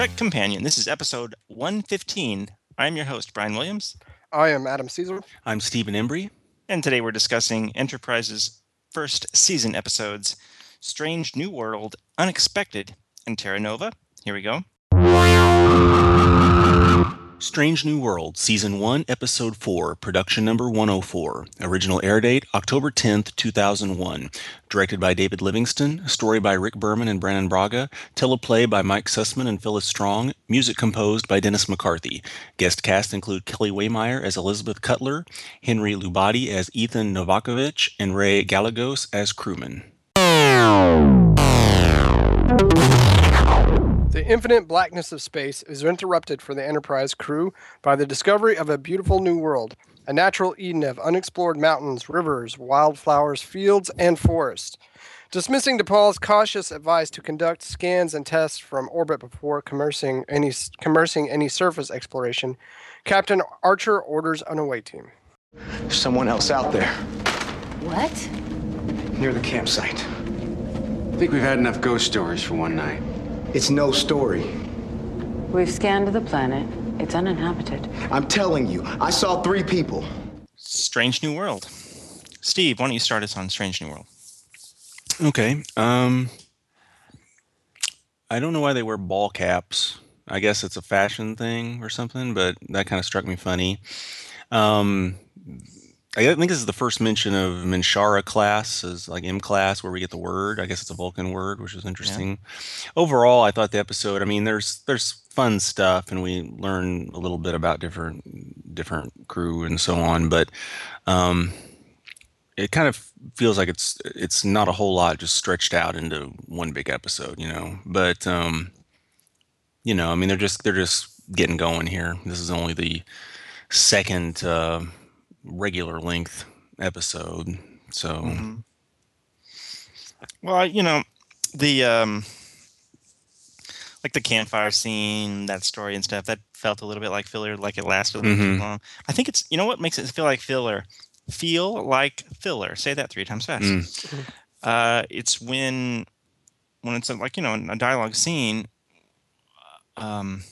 welcome Trek Companion. This is episode 115. I'm your host, Brian Williams. I am Adam Caesar. I'm Stephen Embry. And today we're discussing Enterprise's first season episodes Strange New World, Unexpected, and Terra Nova. Here we go. Strange New World, Season 1, Episode 4, Production Number 104. Original air date October 10th, 2001. Directed by David Livingston. Story by Rick Berman and Brannon Braga. Teleplay by Mike Sussman and Phyllis Strong. Music composed by Dennis McCarthy. Guest cast include Kellie Waymire as Elizabeth Cutler, Henri Lubatti as Ethan Novakovich, and Ray Gallegos as crewman. The infinite blackness of space is interrupted for the Enterprise crew by the discovery of a beautiful new world, a natural Eden of unexplored mountains, rivers, wildflowers, fields, and forests. Dismissing T'Pol's cautious advice to conduct scans and tests from orbit before commencing any, commencing any surface exploration, Captain Archer orders an away team. There's someone else out there. What? Near the campsite. I think we've had enough ghost stories for one night. It's no story. We've scanned the planet. It's uninhabited. I'm telling you, I saw three people. Strange New World. Steve, why don't you start us on Strange New World? Okay. Um, I don't know why they wear ball caps. I guess it's a fashion thing or something, but that kind of struck me funny. Um, I think this is the first mention of Minshara class as like M class where we get the word. I guess it's a Vulcan word, which is interesting. Overall, I thought the episode. I mean, there's there's fun stuff, and we learn a little bit about different different crew and so on. But um, it kind of feels like it's it's not a whole lot just stretched out into one big episode, you know. But um, you know, I mean, they're just they're just getting going here. This is only the second. Uh, regular length episode. So, mm-hmm. well, you know, the um, like the campfire scene, that story and stuff, that felt a little bit like filler, like it lasted a little mm-hmm. too long. I think it's you know what makes it feel like filler. Feel like filler. Say that three times fast. Mm. Uh, it's when when it's a, like you know a dialogue scene um,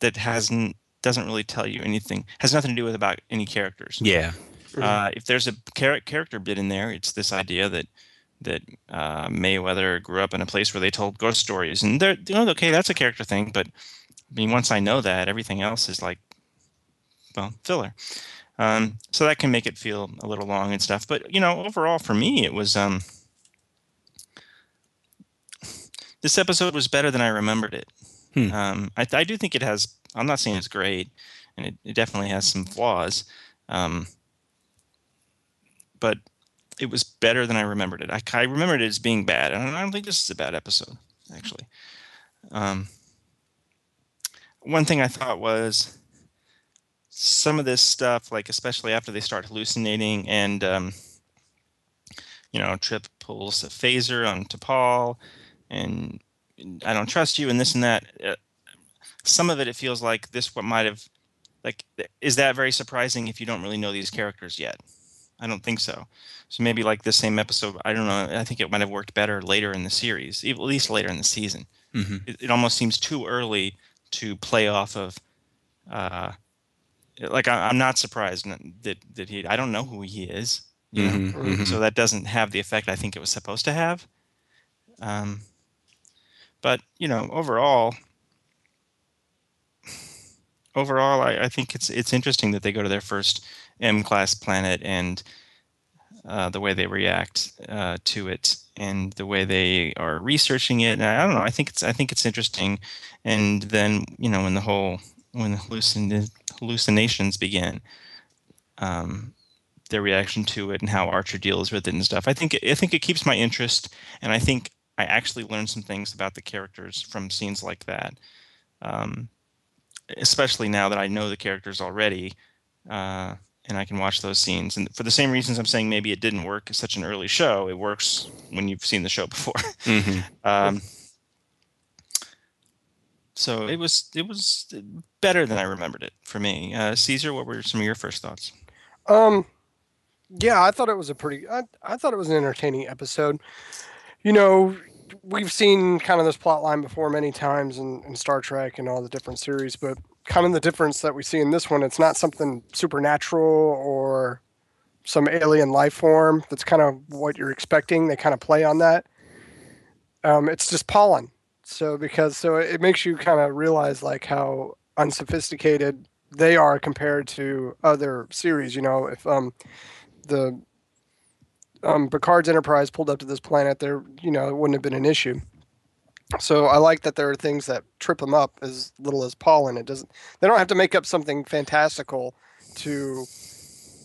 that hasn't doesn't really tell you anything. Has nothing to do with about any characters. Yeah. Uh, if there's a char- character bit in there, it's this idea that that uh, Mayweather grew up in a place where they told ghost stories, and they're you know okay, that's a character thing. But I mean, once I know that, everything else is like well filler. Um, so that can make it feel a little long and stuff. But you know, overall for me, it was um, this episode was better than I remembered it. Hmm. Um, I, I, do think it has. I'm not saying it's great, and it, it definitely has some flaws. Um, but it was better than I remembered it. I, I remembered it as being bad, and I don't think this is a bad episode, actually. Um, one thing I thought was some of this stuff, like especially after they start hallucinating, and um, you know, Trip pulls a phaser on T'Pol, and I don't trust you, and this and that. Some of it, it feels like this what might have, like, is that very surprising if you don't really know these characters yet? I don't think so. So maybe like the same episode. I don't know. I think it might have worked better later in the series, at least later in the season. Mm-hmm. It, it, almost seems too early to play off of. Uh, like I, am not surprised that that he. I don't know who he is. You know? Mm-hmm, mm-hmm. So that doesn't have the effect I think it was supposed to have. Um, but you know, overall, overall, I, I think it's it's interesting that they go to their first M class planet and uh, the way they react uh, to it and the way they are researching it. And I don't know. I think it's I think it's interesting. And then you know when the whole when the hallucin- hallucinations begin, um, their reaction to it and how Archer deals with it and stuff. I think I think it keeps my interest, and I think I actually learned some things about the characters from scenes like that. Um, especially now that I know the characters already. Uh, and I can watch those scenes. And for the same reasons I'm saying maybe it didn't work as such an early show, it works when you've seen the show before. Mm-hmm. um, so it was it was better than I remembered it for me. Uh, Caesar, what were some of your first thoughts? Um, yeah, I thought it was a pretty. I, I thought it was an entertaining episode. You know, we've seen kind of this plot line before many times in, in Star Trek and all the different series, but kind of the difference that we see in this one, it's not something supernatural or some alien life form. That's kind of what you're expecting. They kind of play on that. Um, it's just pollen. So because so it makes you kind of realize like how unsophisticated they are compared to other series. You know, if um the um Picard's Enterprise pulled up to this planet, there you know it wouldn't have been an issue. So I like that there are things that trip them up as little as pollen. It doesn't. They don't have to make up something fantastical to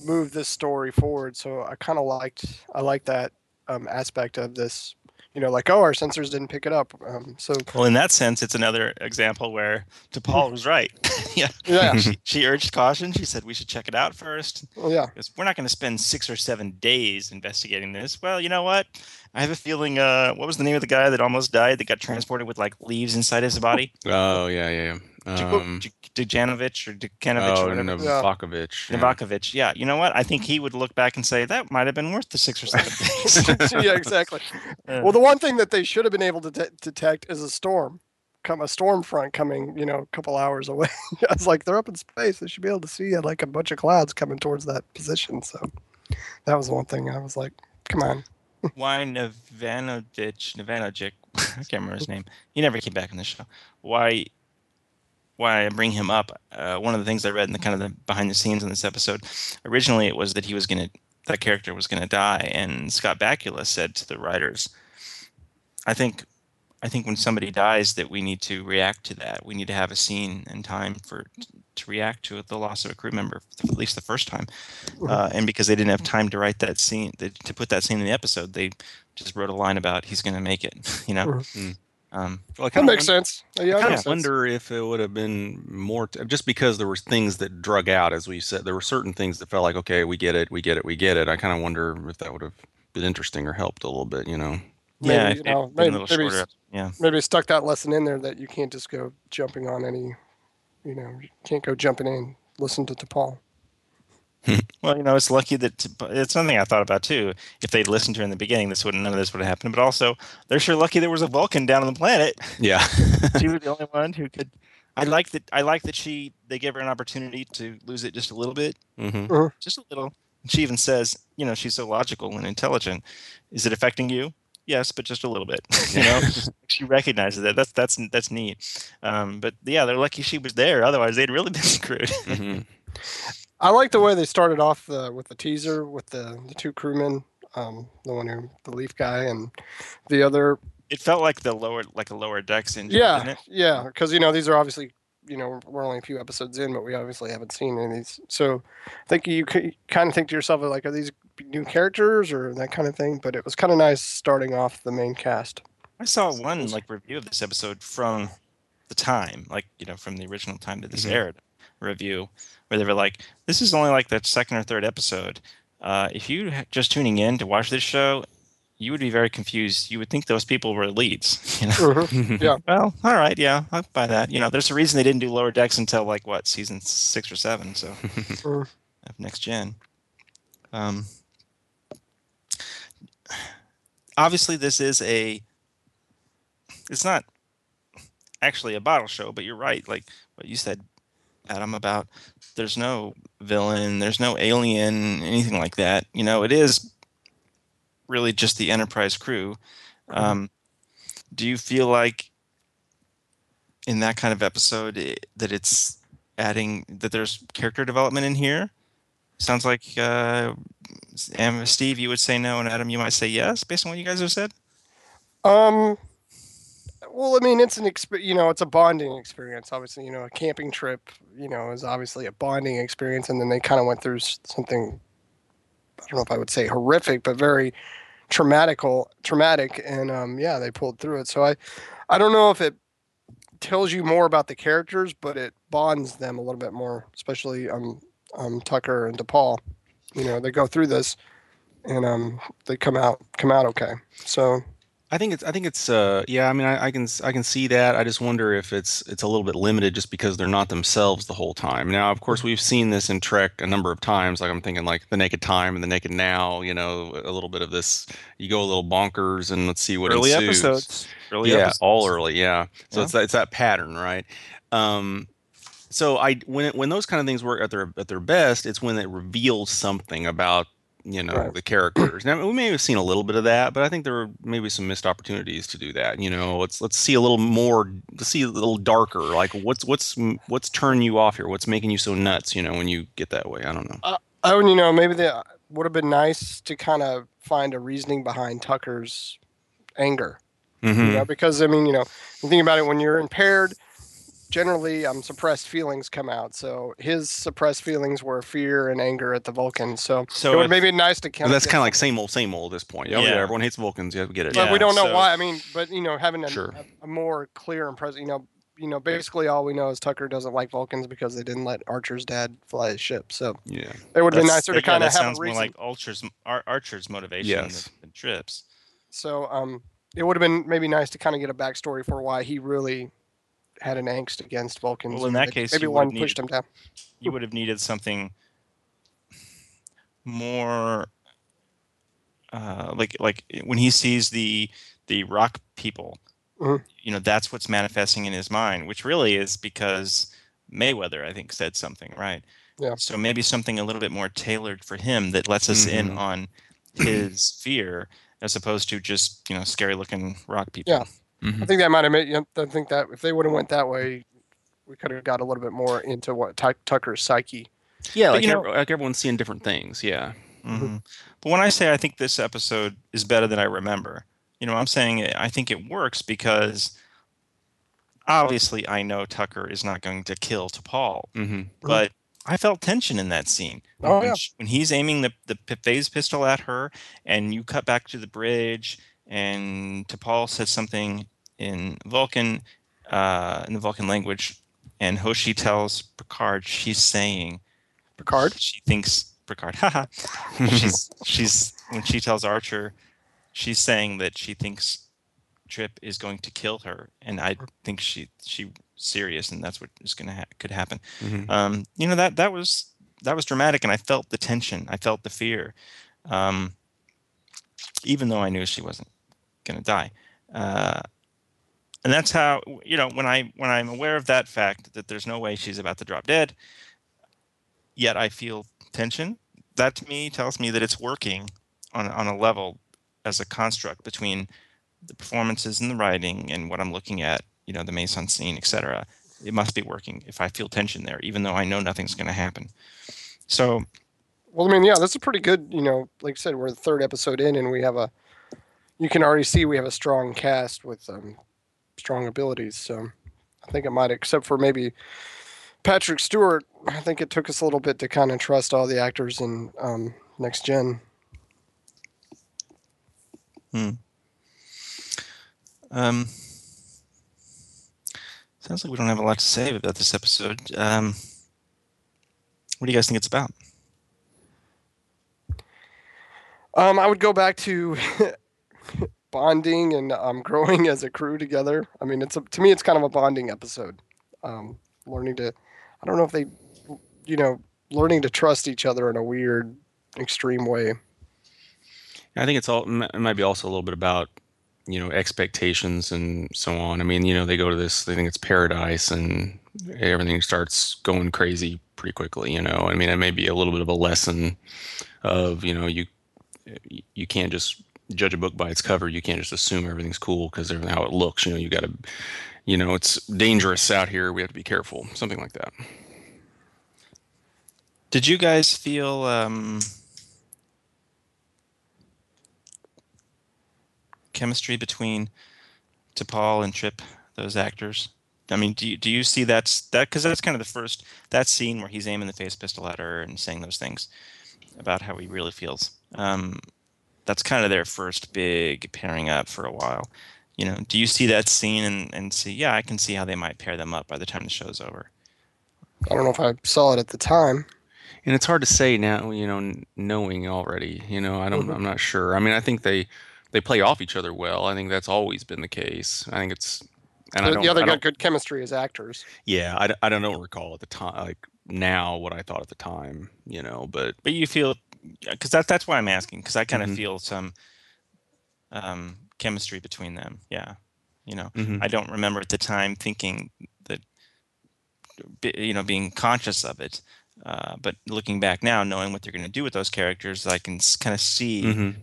move this story forward. So I kind of liked. I like that um, aspect of this. You know, like oh, our sensors didn't pick it up. Um, so Well, in that sense, it's another example where T'Pol was right. yeah. yeah, She, she urged caution. She said we should check it out first. well, yeah, Because we're not going to spend six or seven days investigating this. Well, you know what? I have a feeling. Uh, what was the name of the guy that almost died? That got transported with like leaves inside his body? Oh yeah, yeah. yeah. Um, Dujanovic or Dukanovic oh, or whatever. Yeah. Novakovic. yeah. Novakovic. Yeah. You know what? I think he would look back and say that might have been worth the six or seven days. yeah, exactly. Uh, Well, the one thing that they should have been able to de- detect is a storm, come a storm front coming. You know, a couple hours away. I was like, they're up in space. They should be able to see like a bunch of clouds coming towards that position. So that was one thing. I was like, come on. why Navanovic, Navanovic, I can't remember his name. He never came back in the show. Why, why I bring him up? Uh, one of the things I read in the kind of the behind the scenes in this episode, originally it was that he was gonna, that character was gonna die, and Scott Bakula said to the writers, I think, I think when somebody dies, that we need to react to that. We need to have a scene and time for to react to the loss of a crew member, at least the first time. Uh, and because they didn't have time to write that scene, to put that scene in the episode, they just wrote a line about he's going to make it. You know, Mhm. Um, Well, That kinda makes sense. Uh, Yeah, I that kind makes of sense. wonder if it would have been more t- just because there were things that drug out, as we said. There were certain things that felt like, okay, we get it, we get it, we get it. I kind of wonder if that would have been interesting or helped a little bit, you know. Maybe, yeah, you know, maybe- a little maybe shorter. Yeah, maybe stuck that lesson in there that you can't just go jumping on any, you know, you can't go jumping in. Listen to Paul. Well, you know, it's lucky that it's something I thought about too. If they'd listened to her in the beginning, this wouldn't none of this would have happened. But also, they're sure lucky there was a Vulcan down on the planet. Yeah. she was the only one who could. I like that. I like that she they gave her an opportunity to lose it just a little bit, hmm just a little. And she even says, you know, she's so logical and intelligent. Is it affecting you? Yes, but just a little bit. you know, she recognizes that. That's that's that's neat. Um, but yeah, they're lucky she was there. Otherwise, they'd really been screwed. hmm I like the way they started off the, with the teaser with the, the two crewmen, um, the one who the leaf guy and the other. it felt like the lower, like a lower decks engine. Yeah, didn't it? yeah, because you know these are obviously you know we're only a few episodes in, but we obviously haven't seen any of these. So I think you kind of think to yourself like, are these new characters or that kind of thing? But it was kind of nice starting off the main cast. I saw one like review of this episode from the time, like you know, from the original time that this Mhm. aired, review where they were like, "This is only like the second or third episode. Uh, if you ha- just tuning in to watch this show, you would be very confused. You would think those people were leads. You know? Mhm. Yeah. well, all right, yeah, I'll buy that. You know, there's a reason they didn't do lower decks until like what season six or seven. So Mm. of next gen. Um, obviously, this is a. It's not actually a bottle show, but you're right. Like what you said, Adam, about there's no villain, there's no alien, anything like that. You know, it is really just the Enterprise crew. Um, do you feel like in that kind of episode i that it's adding that there's character development in here? Sounds like uh, Steve, you would say no, and Adam, you might say yes, based on what you guys have said. Um. Well, I mean, it's an experience. you know, it's a bonding experience. Obviously, you know, a camping trip, you know, is obviously a bonding experience, and then they kind of went through something. I don't know if I would say horrific, but very traumatical, traumatic, and um, yeah, they pulled through it. So I, I don't know if it tells you more about the characters, but it bonds them a little bit more, especially um, um, Tucker and T'Pol. You know, they go through this, and um, they come out come out okay. So I think it's I think it's uh yeah I mean I, I can I can see that I just wonder if it's it's a little bit limited just because they're not themselves the whole time now of course we've seen this in Trek a number of times like I'm thinking like the Naked Time and the Naked Now you know a little bit of this you go a little bonkers and let's see what early ensues. episodes. Early yeah episodes. all early yeah so Yeah. it's that it's that pattern right um so I when it, when those kind of things work at their at their best it's when it reveals something about you know Right. the characters now we may have seen a little bit of that but i think there were maybe some missed opportunities to do that you know let's let's see a little more let's see a little darker like what's what's what's turning you off here what's making you so nuts you know when you get that way i don't know Oh, and you know, maybe that would have been nice to kind of find a reasoning behind Tucker's anger. mm-hmm. You know, because I mean, you know, you think about it when you're impaired, generally um suppressed feelings come out. So his suppressed feelings were fear and anger at the Vulcan. So, So it would if- maybe nice to kind that's kind of like same old same old at this point yeah, yeah. Yeah. everyone hates vulcans yeah we get it But Yeah, we don't know so- why. I mean, but you know, having a, Sure. a, a more clear and present, you know, you know, basically all we know is Tucker doesn't like Vulcans because they didn't let Archer's dad fly his ship. So yeah it would have been nicer to yeah, kind of that have sounds a more like Archer's Ar- Archer's motivation Yes. than, than Trips. So um, it would have been maybe nice to kind of get a backstory for why he really had an angst against Vulcans. Well, in that maybe- case, maybe one would pushed him down. You would have needed something more uh, like like when he sees the the rock people. Mhm. You know, that's what's manifesting in his mind, which really is because Mayweather, I think, said something right. Yeah. So maybe something a little bit more tailored for him that lets us in Mhm. on his fear as opposed to just you know scary looking rock people. Yeah. Mhm. I think that might have made. You know, I think that if they would have went that way, we could have got a little bit more into what Tuck Tucker's psyche. yeah But like, you know- every- like everyone's seeing different things yeah hmm But when I say I think this episode is better than I remember, you know, I'm saying it- I think it works because obviously I know Tucker is not going to kill T'Pol, mm-hmm. but I felt tension in that scene. Oh, when, yeah. sh- when he's aiming the, the phase pistol at her, and you cut back to the bridge, and T'Pol says something in Vulcan, uh, in the Vulcan language, and Hoshi tells Picard she's saying Picard. she thinks Picard, haha. she's she's when she tells Archer, she's saying that she thinks Trip is going to kill her, and I think she she serious, and that's what is going to ha- could happen. Mhm. Um, you know that that was that was dramatic, and I felt the tension, I felt the fear, um, even though I knew she wasn't going to die. Uh, and that's how you know when I when I'm aware of that fact that there's no way she's about to drop dead. Yet I feel tension. That to me tells me that it's working on on a level as a construct between the performances and the writing and what I'm looking at. You know, the mise-en-scène, etc. It must be working if I feel tension there, even though I know nothing's going to happen. So Well, I mean, yeah, that's a pretty good. You know, like I said, we're the third episode in, and we have a. You can already see we have a strong cast with um, strong abilities. So, I think it might, except for maybe Patrick Stewart. I think it took us a little bit to kind of trust all the actors in um, Next Gen. Hmm. Um, sounds like we don't have a lot to say about this episode. Um, what do you guys think it's about? Um, I would go back to bonding and um, growing as a crew together. I mean, it's a, to me, it's kind of a bonding episode. Um, learning to, I don't know if they, you know, learning to trust each other in a weird, extreme way. I think it's all it might be also a little bit about you know expectations and so on. I mean, you know, they go to this, they think it's paradise, and everything starts going crazy pretty quickly. You know, I mean, it may be a little bit of a lesson of you know you you can't just judge a book by its cover. You can't just assume everything's cool because of how it looks. You know, you got to, you know, it's dangerous out here. We have to be careful. Something like that. Did you guys feel um, chemistry between T'Pol and Trip, those actors? I mean, do you, do you see that's that because that's kind of the first that scene where he's aiming the phase pistol at her and saying those things about how he really feels. Um, that's kind of their first big pairing up for a while. You know, do you see that scene and, and see, yeah, I can see how they might pair them up by the time the show's over. I don't know if I saw it at the time. And it's hard to say now, you know, knowing already. You know, I don't. Mhm. I'm not sure. I mean, I think they they play off each other well. I think that's always been the case. I think it's and I The- don't, the other I got don't- good chemistry as actors. yeah, I don't recall at the time like now what I thought at the time, you know, but But you feel because that that's why I'm asking because I kind of Mhm. feel some um, chemistry between them. Yeah, you know, Mhm. I don't remember at the time thinking that you know being conscious of it. Uh, but looking back now, knowing what they're going to do with those characters, I can kind of see. Mhm.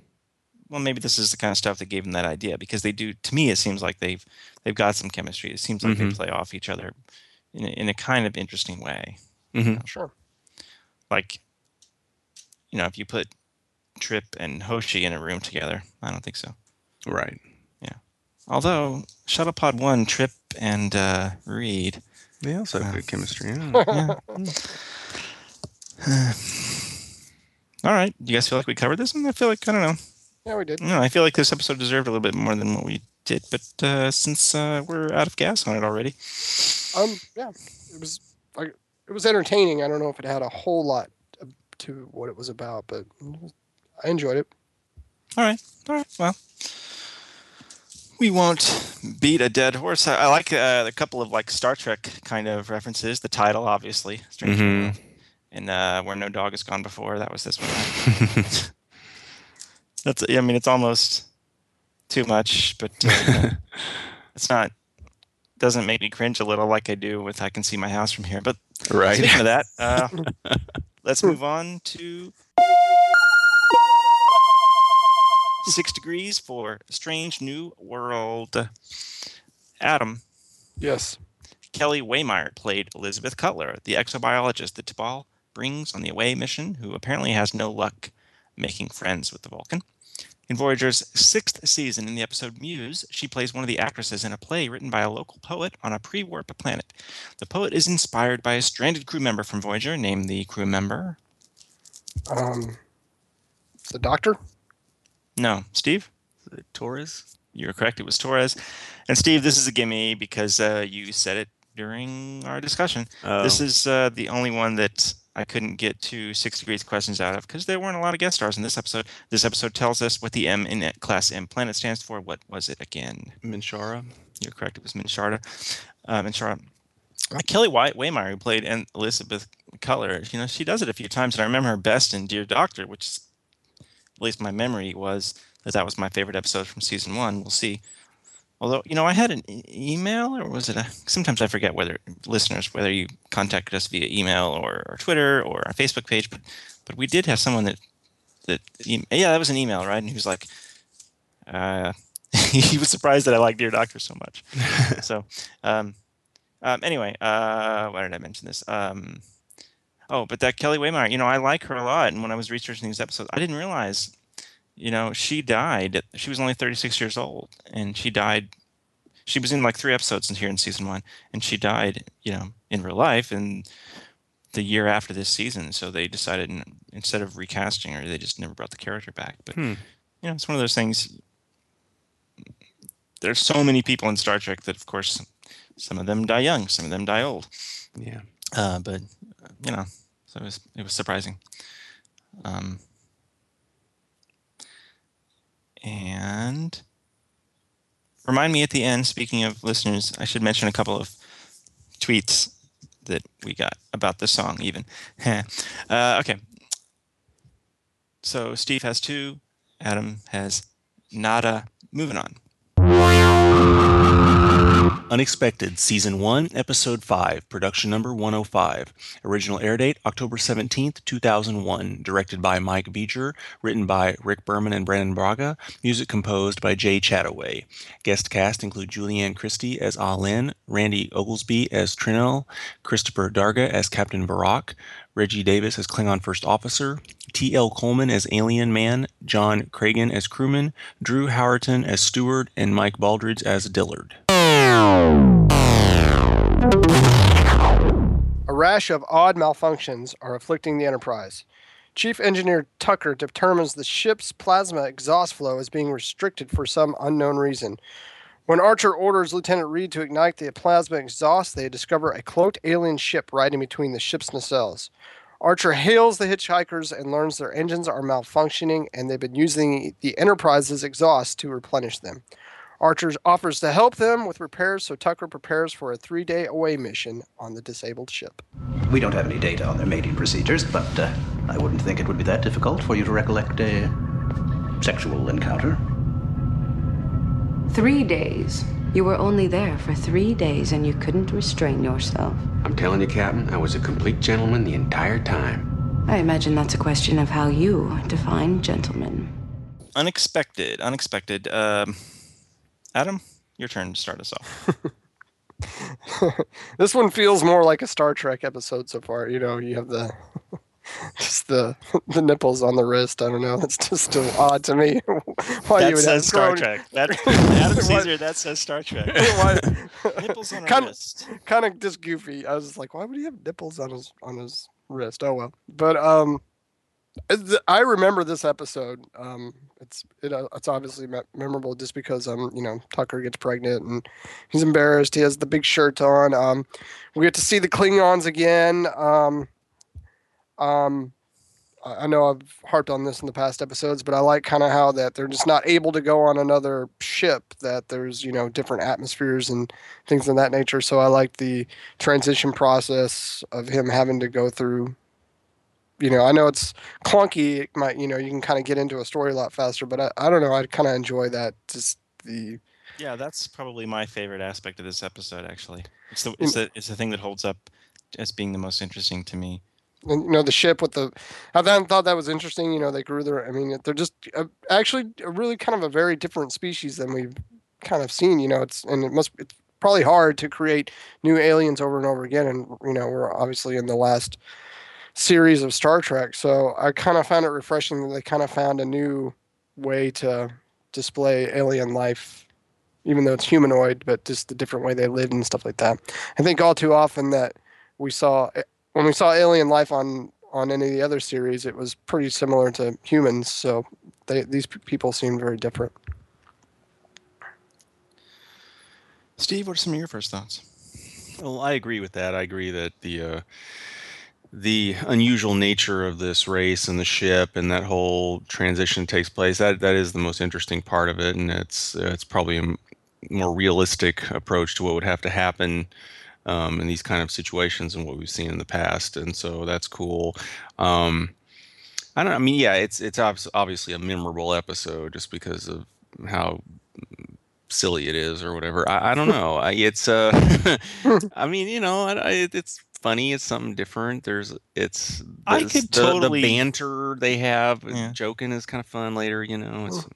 Well, maybe this is the kind of stuff that gave them that idea because they do. To me, it seems like they've they've got some chemistry. It seems like they play off each other in a, in a kind of interesting way Mhm. Sure. like you know if you put trip and hoshi in a room together i don't think so right. Yeah. Although shuttlepod 1 trip and uh reed They also have good chemistry. Yeah. yeah. all right do you guys feel like we covered this one i feel like i don't know Yeah, we did. no i feel like this episode deserved a little bit more than what we did but uh since uh we're out of gas on it already Um, yeah, it was like it was entertaining. I don't know if it had a whole lot uh, to what it was about, but I enjoyed it. all right all right well we won't beat a dead horse. I, I like uh, a couple of like Star Trek kind of references. The title, obviously, Strange New Mhm. And uh, where no dog has gone before. That was this one. That's. I mean, it's almost too much, but uh, it's not. Doesn't make me cringe a little like I do with "I Can See My House from Here." But right. speaking of that, uh, let's hmm. move on to six degrees for Strange New World. Adam Yes. Kellie Waymire played Elizabeth Cutler, the exobiologist that T'Pol brings on the away mission, who apparently has no luck making friends with the Vulcan. In Voyager's sixth season, in the episode Muse, she plays one of the actresses in a play written by a local poet on a pre warp planet. The poet is inspired by a stranded crew member from Voyager named the crew member. Um, the doctor. No, Steve? Torres. You were correct. It was Torres. And Steve, this is a gimme because uh, you said it during our discussion. Oh. This is uh, the only one that I couldn't get to six degrees questions out of because there weren't a lot of guest stars in this episode. This episode tells us what the M in it- class M planet stands for. What was it again? Minshara. You're correct. It was Minsharda. Uh, Minsharda. Uh, Kellie White Waymire, who played An- Elizabeth Cutler, you know, she does it a few times, and I remember her best in Dear Doctor, which is, at least my memory was that that was my favorite episode from season one. We'll see. Although, you know, I had an e- email, or was it a? Sometimes I forget whether listeners whether you contacted us via email or, or Twitter or our Facebook page, but but we did have someone that that yeah, that was an email, right? And he was like, uh, he was surprised that I like Dear Doctor so much. so, um, um, anyway, uh, why did I mention this? Um, oh, but that Kellie Waymire, you know, I like her a lot. And when I was researching these episodes, I didn't realize, you know, she died. She was only 36 years old, and she died. She was in like three episodes in here in season one, and she died, you know, in real life, and the year after this season. So they decided instead of recasting her, they just never brought the character back. But Hmm. you know, it's one of those things. There's so many people in Star Trek that, of course, some of them die young, some of them die old. Yeah. Uh, but you know, so it was it was surprising. Um, and remind me at the end. Speaking of listeners, I should mention a couple of tweets that we got about the song. Even uh, okay. So Steve has two. Adam has nada. Moving on. Unexpected, Season 1, Episode 5, Production Number 105. Original air date October 17th, 2001. Directed by Mike Vejar. Written by Rick Berman and Brannon Braga. Music composed by Jay Chattaway. Guest cast include Julianne Christie as Ah Lin, Randy Oglesby as Trinell, Christopher Darga as Captain Barak, Reggie Davis as Klingon First Officer, T.L. Coleman as Alien Man, John Cragen as crewman, Drew Howerton as steward, and Mike Baldridge as Dillard. A rash of odd malfunctions are afflicting the Enterprise. Chief Engineer Tucker determines the ship's plasma exhaust flow is being restricted for some unknown reason. When Archer orders Lieutenant Reed to ignite the plasma exhaust, they discover a cloaked alien ship riding between the ship's nacelles. Archer hails the hitchhikers and learns their engines are malfunctioning and they've been using the Enterprise's exhaust to replenish them. Archer offers to help them with repairs, so Tucker prepares for a three day away mission on the disabled ship. We don't have any data on their mating procedures, but uh, I wouldn't think it would be that difficult for you to recollect a sexual encounter. Three days. You were only there for three days and you couldn't restrain yourself. I'm telling you, Captain, I was a complete gentleman the entire time. I imagine that's a question of how you define gentleman. Unexpected, unexpected. Um, Adam, your turn to start us off. this one feels more like a Star Trek episode so far. You know, you have the just the the nipples on the wrist. I don't know. That's just still odd to me. Why that says Star grown... Trek. That Adam Caesar. That says Star Trek. nipples on kind, wrist. Kind of just goofy. I was like, why would he have nipples on his on his wrist? Oh well. But um, I remember this episode. Um, it's it, uh, it's obviously memorable just because um you know Tucker gets pregnant and he's embarrassed. He has the big shirt on. Um, we get to see the Klingons again. Um, um, I know I've harped on this in the past episodes, but I like kind of how that they're just not able to go on another ship. That there's you know different atmospheres and things of that nature. So I like the transition process of him having to go through you know, I know it's clunky. It might, you know, you can kind of get into a story a lot faster, but I, I don't know. I kind of enjoy that. Just the. Yeah, that's probably my favorite aspect of this episode. Actually, it's the it's the it's the thing that holds up as being the most interesting to me. And, you know, the ship with the. I then thought that was interesting. You know, they grew their. I mean, they're just uh, actually really kind of a very different species than we've kind of seen. You know, it's and it must it's probably hard to create new aliens over and over again. And you know, we're obviously in the last series of Star Trek. So I kind of found it refreshing that they kind of found a new way to display alien life, even though it's humanoid, but just the different way they lived and stuff like that. I think all too often that we saw when we saw alien life on on any of the other series, it was pretty similar to humans. So they, these people seemed very different. Steve, what are some of your first thoughts? Well, I agree with that. I agree that the uh, the unusual nature of this race and the ship and that whole transition takes place. That that is the most interesting part of it, and it's it's probably a more realistic approach to what would have to happen um, in these kind of situations and what we've seen in the past. And so that's cool. Um, I don't. I mean, yeah, it's it's obviously a memorable episode just because of how silly it is or whatever. I, I don't know. I, it's uh, I mean, you know, I, it's funny. It's something different. There's it's I could the, totally the banter they have. Yeah. Joking is kind of fun later. You know, it's.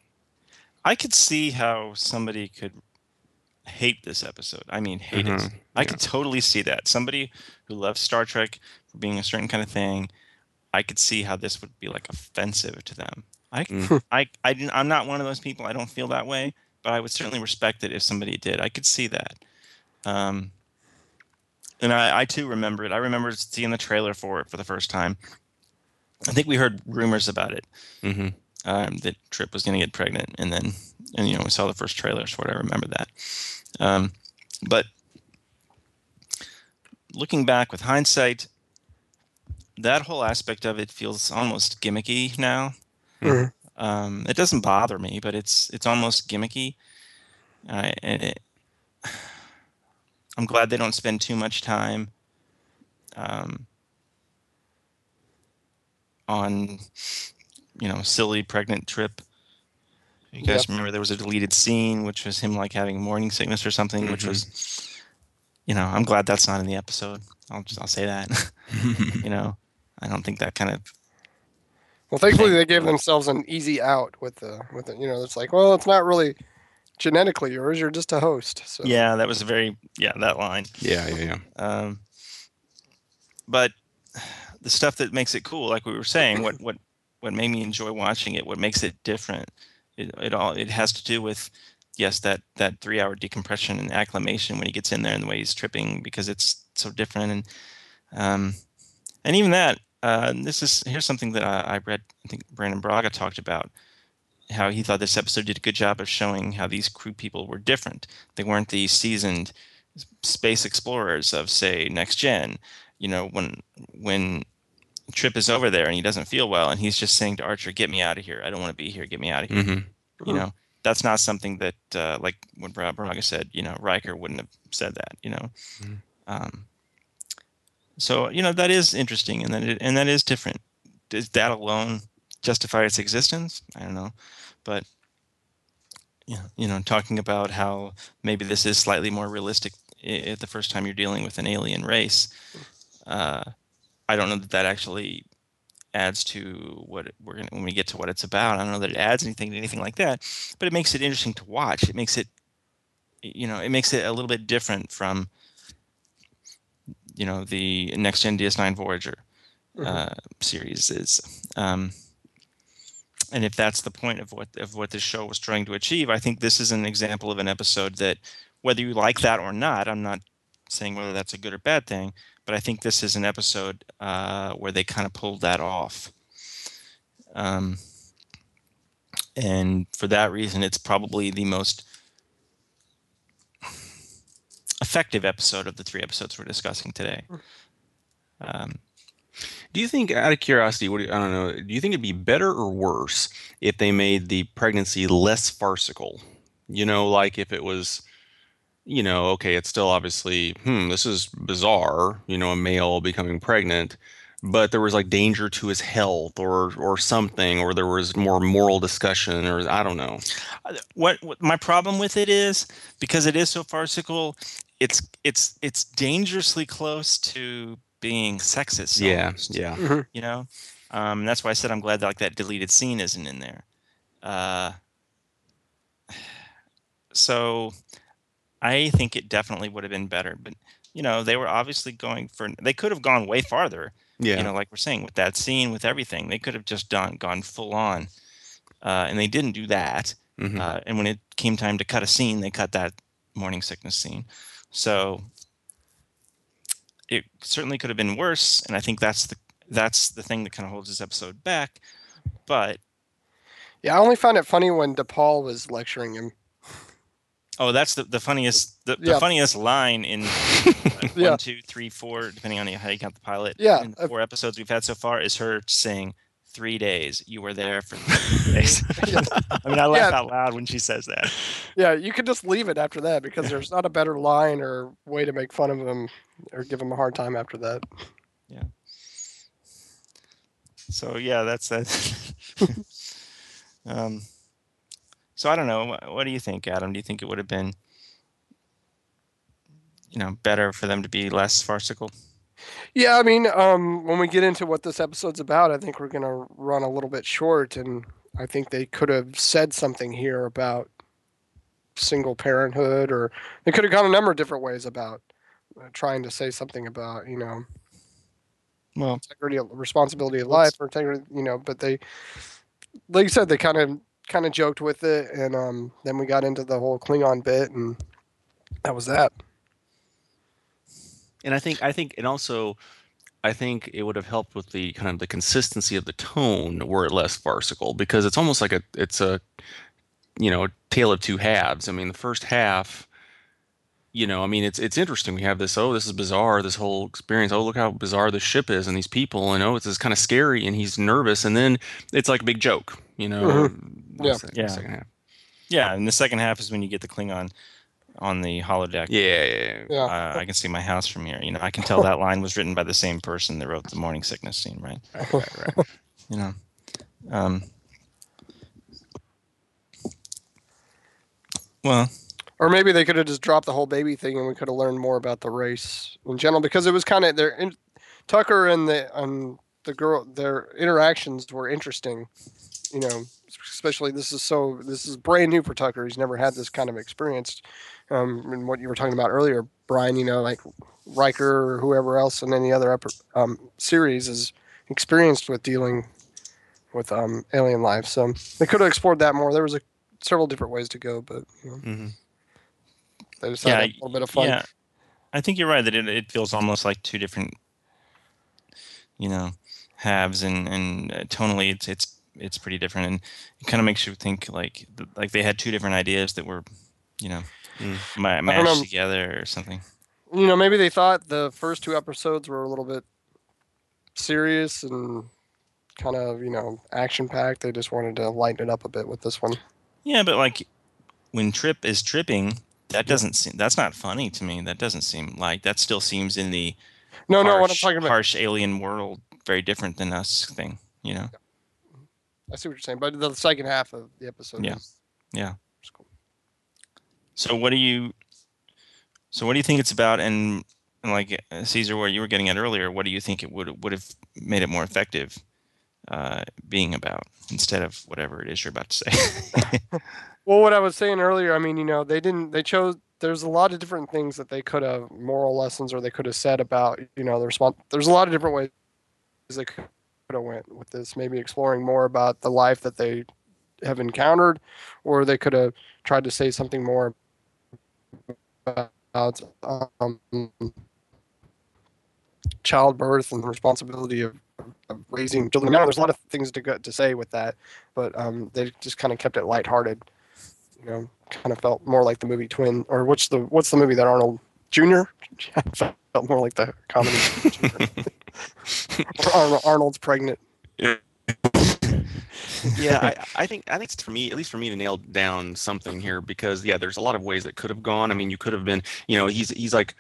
I could see how somebody could hate this episode. I mean, hate mm-hmm. it. I yeah. could totally see that. Somebody who loves Star Trek for being a certain kind of thing, I could see how this would be like offensive to them. I, mm. I, I, I'm not one of those people. I don't feel that way, but I would certainly respect it if somebody did. I could see that. Um, and I, I too remember it. I remember seeing the trailer for it for the first time. I think we heard rumors about it. Mm-hmm. Um, that Trip was going to get pregnant, and then and you know we saw the first trailer, so I remember that. Um, but looking back with hindsight, that whole aspect of it feels almost gimmicky now. Mm-hmm. Um, it doesn't bother me, but it's it's almost gimmicky. Uh, and it, I'm glad they don't spend too much time um, on, you know, silly pregnant trip. You guys yep. remember there was a deleted scene, which was him like having morning sickness or something, mm-hmm. which was, you know, I'm glad that's not in the episode. I'll just I'll say that. you know, I don't think that kind of. Well, thankfully they gave themselves an easy out with the with the you know it's like well it's not really genetically yours. You're just a host. So. Yeah, that was a very yeah that line. Yeah, yeah, yeah. Um, but the stuff that makes it cool, like we were saying, what what what made me enjoy watching it, what makes it different, it, it all it has to do with yes that that three hour decompression and acclimation when he gets in there and the way he's tripping because it's so different and um, and even that uh, this is here's something that I, I read I think Brannon Braga talked about how he thought this episode did a good job of showing how these crew people were different. They weren't the seasoned space explorers of say next gen. You know, when when Trip is over there and he doesn't feel well, and he's just saying to Archer, "Get me out of here. I don't want to be here. Get me out of here." hmm You know, that's not something that, uh, like what Bra- Braga said. You know, Riker wouldn't have said that. You know, Mhm. um, so you know that is interesting, and that it, and that is different. Does that alone justify its existence? I don't know, but you know, talking about how maybe this is slightly more realistic i- the first time you're dealing with an alien race. Uh, I don't know that that actually adds to what it- we're gonna when we get to what it's about. I don't know that it adds anything to anything like that, but it makes it interesting to watch. It makes it, you know, it makes it a little bit different from, you know, the next gen DS9 Voyager Mhm. uh, series is. Um, and if that's the point of what of what this show was trying to achieve, I think this is an example of an episode that, whether you like that or not, I'm not saying whether that's a good or bad thing, but I think this is an episode uh, where they kind of pulled that off. Um, and for that reason, it's probably the most effective episode of the three episodes we're discussing today. Um, Do you think, out of curiosity, what do you, I don't know, do you think it'd be better or worse if they made the pregnancy less farcical? You know, like if it was, you know, okay, it's still obviously, hmm, this is bizarre, you know, a male becoming pregnant, but there was like danger to his health or or something, or there was more moral discussion, or I don't know. what, what my problem with it is because it is so farcical it's it's it's dangerously close to being sexist Yeah, almost, yeah. you know um, that's why i said i'm glad that like that deleted scene isn't in there uh, so i think it definitely would have been better but you know they were obviously going for they could have gone way farther Yeah. you know like we're saying with that scene with everything they could have just done gone full on uh, and they didn't do that Mhm. uh, and when it came time to cut a scene, they cut that morning sickness scene. So it certainly could have been worse, and I think that's the that's the thing that kind of holds this episode back. But Yeah, I only found it funny when T'Pol was lecturing him. oh, that's the, the funniest the, the Yeah. funniest line in Yeah. one, two, three, four, depending on how you count the pilot. Yeah, in the uh, four episodes we've had so far is her saying three days. You were there for three days. I mean, I laugh Yeah. out loud when she says that. Yeah, you could just leave it after that because there's not a better line or way to make fun of him or give him a hard time after that. Yeah. So yeah, that's that. um, so I don't know. What, what do you think, Adam? Do you think it would have been, you know, better for them to be less farcical? Yeah, I mean, um, when we get into what this episode's about, I think we're gonna run a little bit short, and I think they could have said something here about single parenthood, or they could have gone a number of different ways about uh, trying to say something about, you know, Well, integrity, responsibility of life, or integrity, you know. But they, like you said, they kind of kind of joked with it, and um, then we got into the whole Klingon bit, and that was that. And I think I think and also I think it would have helped with the kind of the consistency of the tone were it less farcical because it's almost like a it's a you know tale of two halves. I mean the first half you know I mean it's it's interesting we have this oh this is bizarre this whole experience oh look how bizarre this ship is and these people and oh it's this kind of scary and he's nervous and then it's like a big joke you know Mhm. Yeah. sec- Yeah. second half yeah. And the second half is when you get the Klingon on the holodeck. yeah yeah, yeah. Yeah. Uh, I can see my house from here. You know, I can tell that line was written by the same person that wrote the morning sickness scene, right? right, right. You know, um, well, Or maybe they could have just dropped the whole baby thing, and we could have learned more about the race in general. Because it was kind of their in, Tucker and the and the girl, their interactions were interesting. You know, especially this is so this is brand new for Tucker. He's never had this kind of experience. Um, and what you were talking about earlier, Brian. You know, like Riker or whoever else in any other upper, um, series is experienced with dealing with um, alien life. So they could have explored that more. There was a several different ways to go, but you know, Mhm. they decided Yeah, have a little bit of fun. Yeah, I think you're right that it, it feels almost like two different, you know, halves, and and uh, tonally it's it's it's pretty different, and it kind of makes you think like like they had two different ideas that were, you know, Mm. ma- mashed together or something. you know, maybe they thought the first two episodes were a little bit serious and kind of you know action packed. They just wanted to lighten it up a bit with this one. Yeah, but like when Trip is tripping, that doesn't seem that's not funny to me. That doesn't seem like that still seems in the No, no, what I'm talking about. harsh alien world very different than us thing, you know. I see what you're saying, but the second half of the episode. Yeah. is, Yeah. So what do you So what do you think it's about and, and like uh, Caesar what you were getting at earlier, what do you think it would would have made it more effective uh, being about instead of whatever it is you're about to say? Well, what I was saying earlier, I mean, you know, they didn't. They chose. There's a lot of different things that they could have moral lessons, or they could have said about, you know, the response. There's a lot of different ways they could have went with this. Maybe exploring more about the life that they have encountered, or they could have tried to say something more about um, childbirth and the responsibility of, of raising children. Now, there's a lot of things to go, to say with that, but um, they just kind of kept it lighthearted. You know, kind of felt more like the movie Twin, or what's the what's the movie that Arnold Jr. felt more like the comedy. Arnold's pregnant. yeah, I, I think I think it's for me, at least for me, to nail down something here because yeah, there's a lot of ways that could have gone. I mean, you could have been, you know, he's he's like,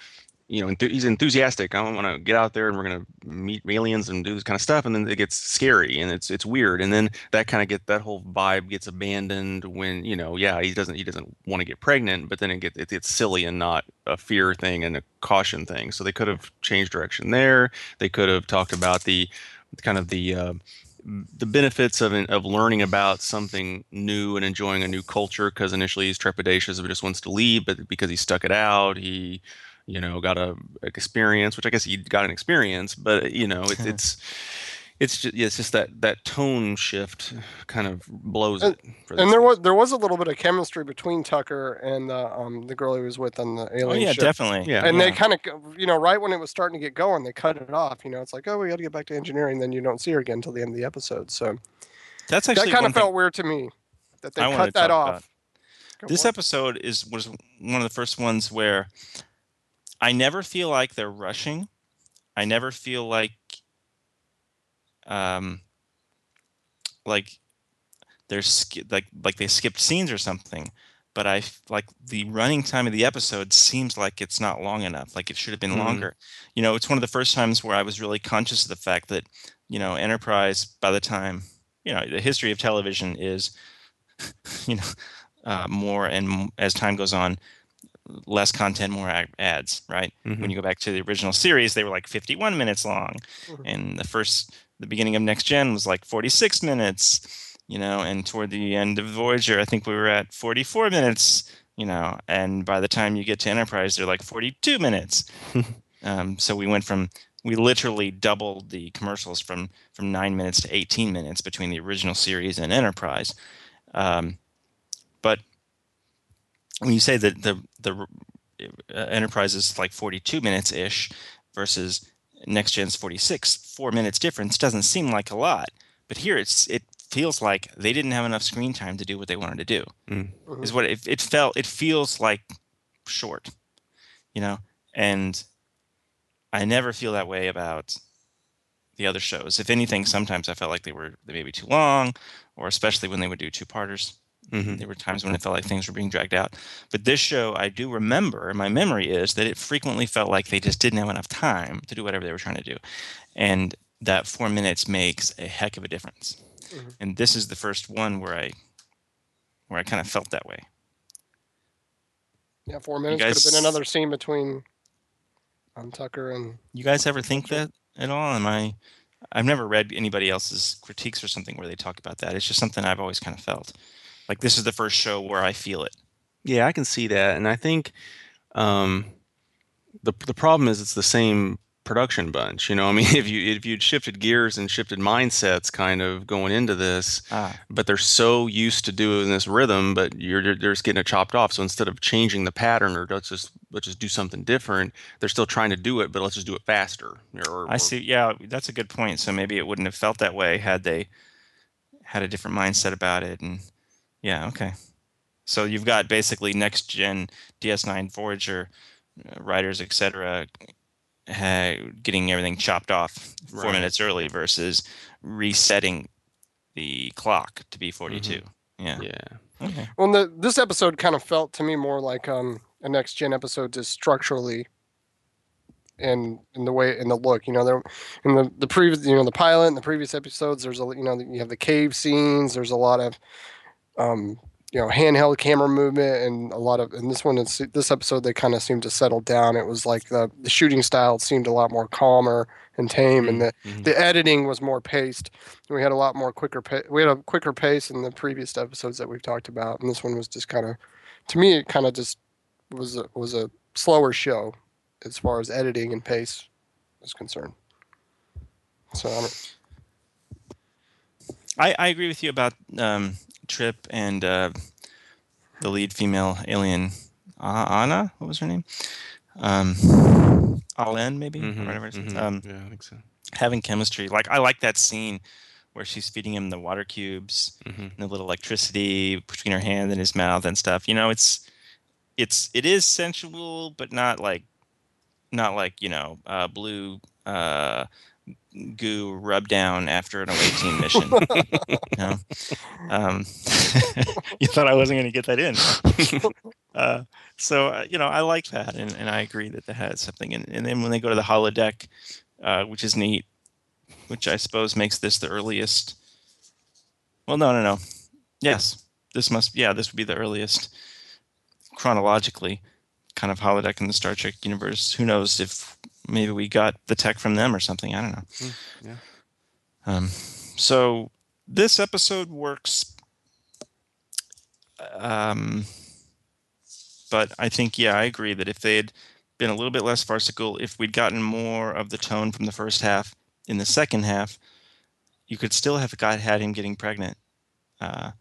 you know, enthu- he's enthusiastic. I want to get out there and we're gonna meet aliens and do this kind of stuff, and then it gets scary and it's it's weird, and then that kind of get that whole vibe gets abandoned when you know, yeah, he doesn't he doesn't want to get pregnant, but then it gets it gets silly and not a fear thing and a caution thing. So they could have changed direction there. They could have talked about the kind of the uh, the benefits of of learning about something new and enjoying a new culture because initially he's trepidatious and just wants to leave but because he stuck it out he you know got a experience which i guess he got an experience but you know it, it's it's just yeah, it's just that that tone shift kind of blows And- it for And this- there was there was a little bit of chemistry between Tucker and the um the girl he was with on the alien oh yeah, ship. definitely. Yeah. and they kind of you know right when it was starting to get going they cut it off you know it's like oh we got to get back to engineering then you don't see her again until the end of the episode so That's actually that kind one of thing- felt weird to me that they I cut that off this for episode is was one of the first ones where I never feel like they're rushing. I never feel like um like there's like like they skipped scenes or something. But i like the running time of the episode seems like it's not long enough. Like it should have been Mhm. longer. You know, it's one of the first times where I was really conscious of the fact that you know Enterprise by the time you know the history of television is you know uh, more and as time goes on less content more ads right Mhm. when you go back to the original series they were like 51 minutes long and the first the beginning of next gen was like 46 minutes you know and toward the end of voyager i think we were at 44 minutes you know and by the time you get to enterprise they're like 42 minutes. Um, so we went from we literally doubled the commercials from from nine minutes to 18 minutes between the original series and enterprise. Um, but when you say that the the uh, enterprise is like 42 minutes ish versus next gen's 46 four minutes difference doesn't seem like a lot but here it's it feels like they didn't have enough screen time to do what they wanted to do Mm. Mhm. is what it, it felt it feels like short you know and i never feel that way about the other shows if anything sometimes i felt like they were they may be too long or especially when they would do two parters Mhm. there were times when it felt like things were being dragged out. But this show, I do remember, my memory is that it frequently felt like they just didn't have enough time to do whatever they were trying to do. And that four minutes makes a heck of a difference. Mhm. And this is the first one where I where I kind of felt that way. yeah four minutes could have been another scene between um tucker and You guys ever think that at all? Am I I've never read anybody else's critiques or something where they talk about that. It's just something I've always kind of felt. Like this is the first show where I feel it. Yeah, I can see that, and I think um, the the problem is it's the same production bunch. You know, I mean, if you if you'd shifted gears and shifted mindsets, kind of going into this, Ah, but they're so used to doing this rhythm, but you're you're they're just getting it chopped off. So instead of changing the pattern or let's just let's just do something different, they're still trying to do it, but let's just do it faster. Or, I see. Yeah, that's a good point. So maybe it wouldn't have felt that way had they had a different mindset about it. And yeah, okay. So you've got basically next gen DS9 Voyager uh, writers, etc., ha- getting everything chopped off four Right. minutes early versus resetting the clock to be 42. Yeah. Yeah. Okay. Well, the, this episode kind of felt to me more like um, a next gen episode, just structurally, and in the way in the look. You know, there in the the previous, you know, the pilot and the previous episodes. There's a you know you have the cave scenes. There's a lot of um, you know handheld camera movement and a lot of. And this one, it's, this episode, they kind of seemed to settle down. It was like the the shooting style seemed a lot more calmer and tame, and the Mhm. the editing was more paced. We had a lot more quicker. Pa- we had a quicker pace in the previous episodes that we've talked about, and this one was just kind of, to me, it kind of just was a, was a slower show as far as editing and pace is concerned. So I don't, I, I agree with you about um, Trip and uh, the lead female alien, Anna. What was her name? Um, Alen, maybe, or Mhm, whatever. It's, mhm. um, yeah, I think so. having chemistry. Like I like that scene where she's feeding him the water cubes Mhm. and the little electricity between her hand and his mouth and stuff. You know, it's it's it is sensual, but not like not like you know uh, blue uh, goo rub down after an away team mission. you um, you thought I wasn't going to get that in. uh, so uh, you know, I like that, and, and I agree that that has something. And, and then when they go to the holodeck, uh, which is neat, which I suppose makes this the earliest. Well, no, no, no. Yes, this must. Yeah, this would be the earliest chronologically kind of holodeck in the Star Trek universe. Who knows if maybe we got the tech from them or something? I don't know. Hmm, yeah. Um, so this episode works. Um, but I think, yeah, I agree that if they had been a little bit less farcical, if we'd gotten more of the tone from the first half in the second half, you could still have got had him getting pregnant. Uh,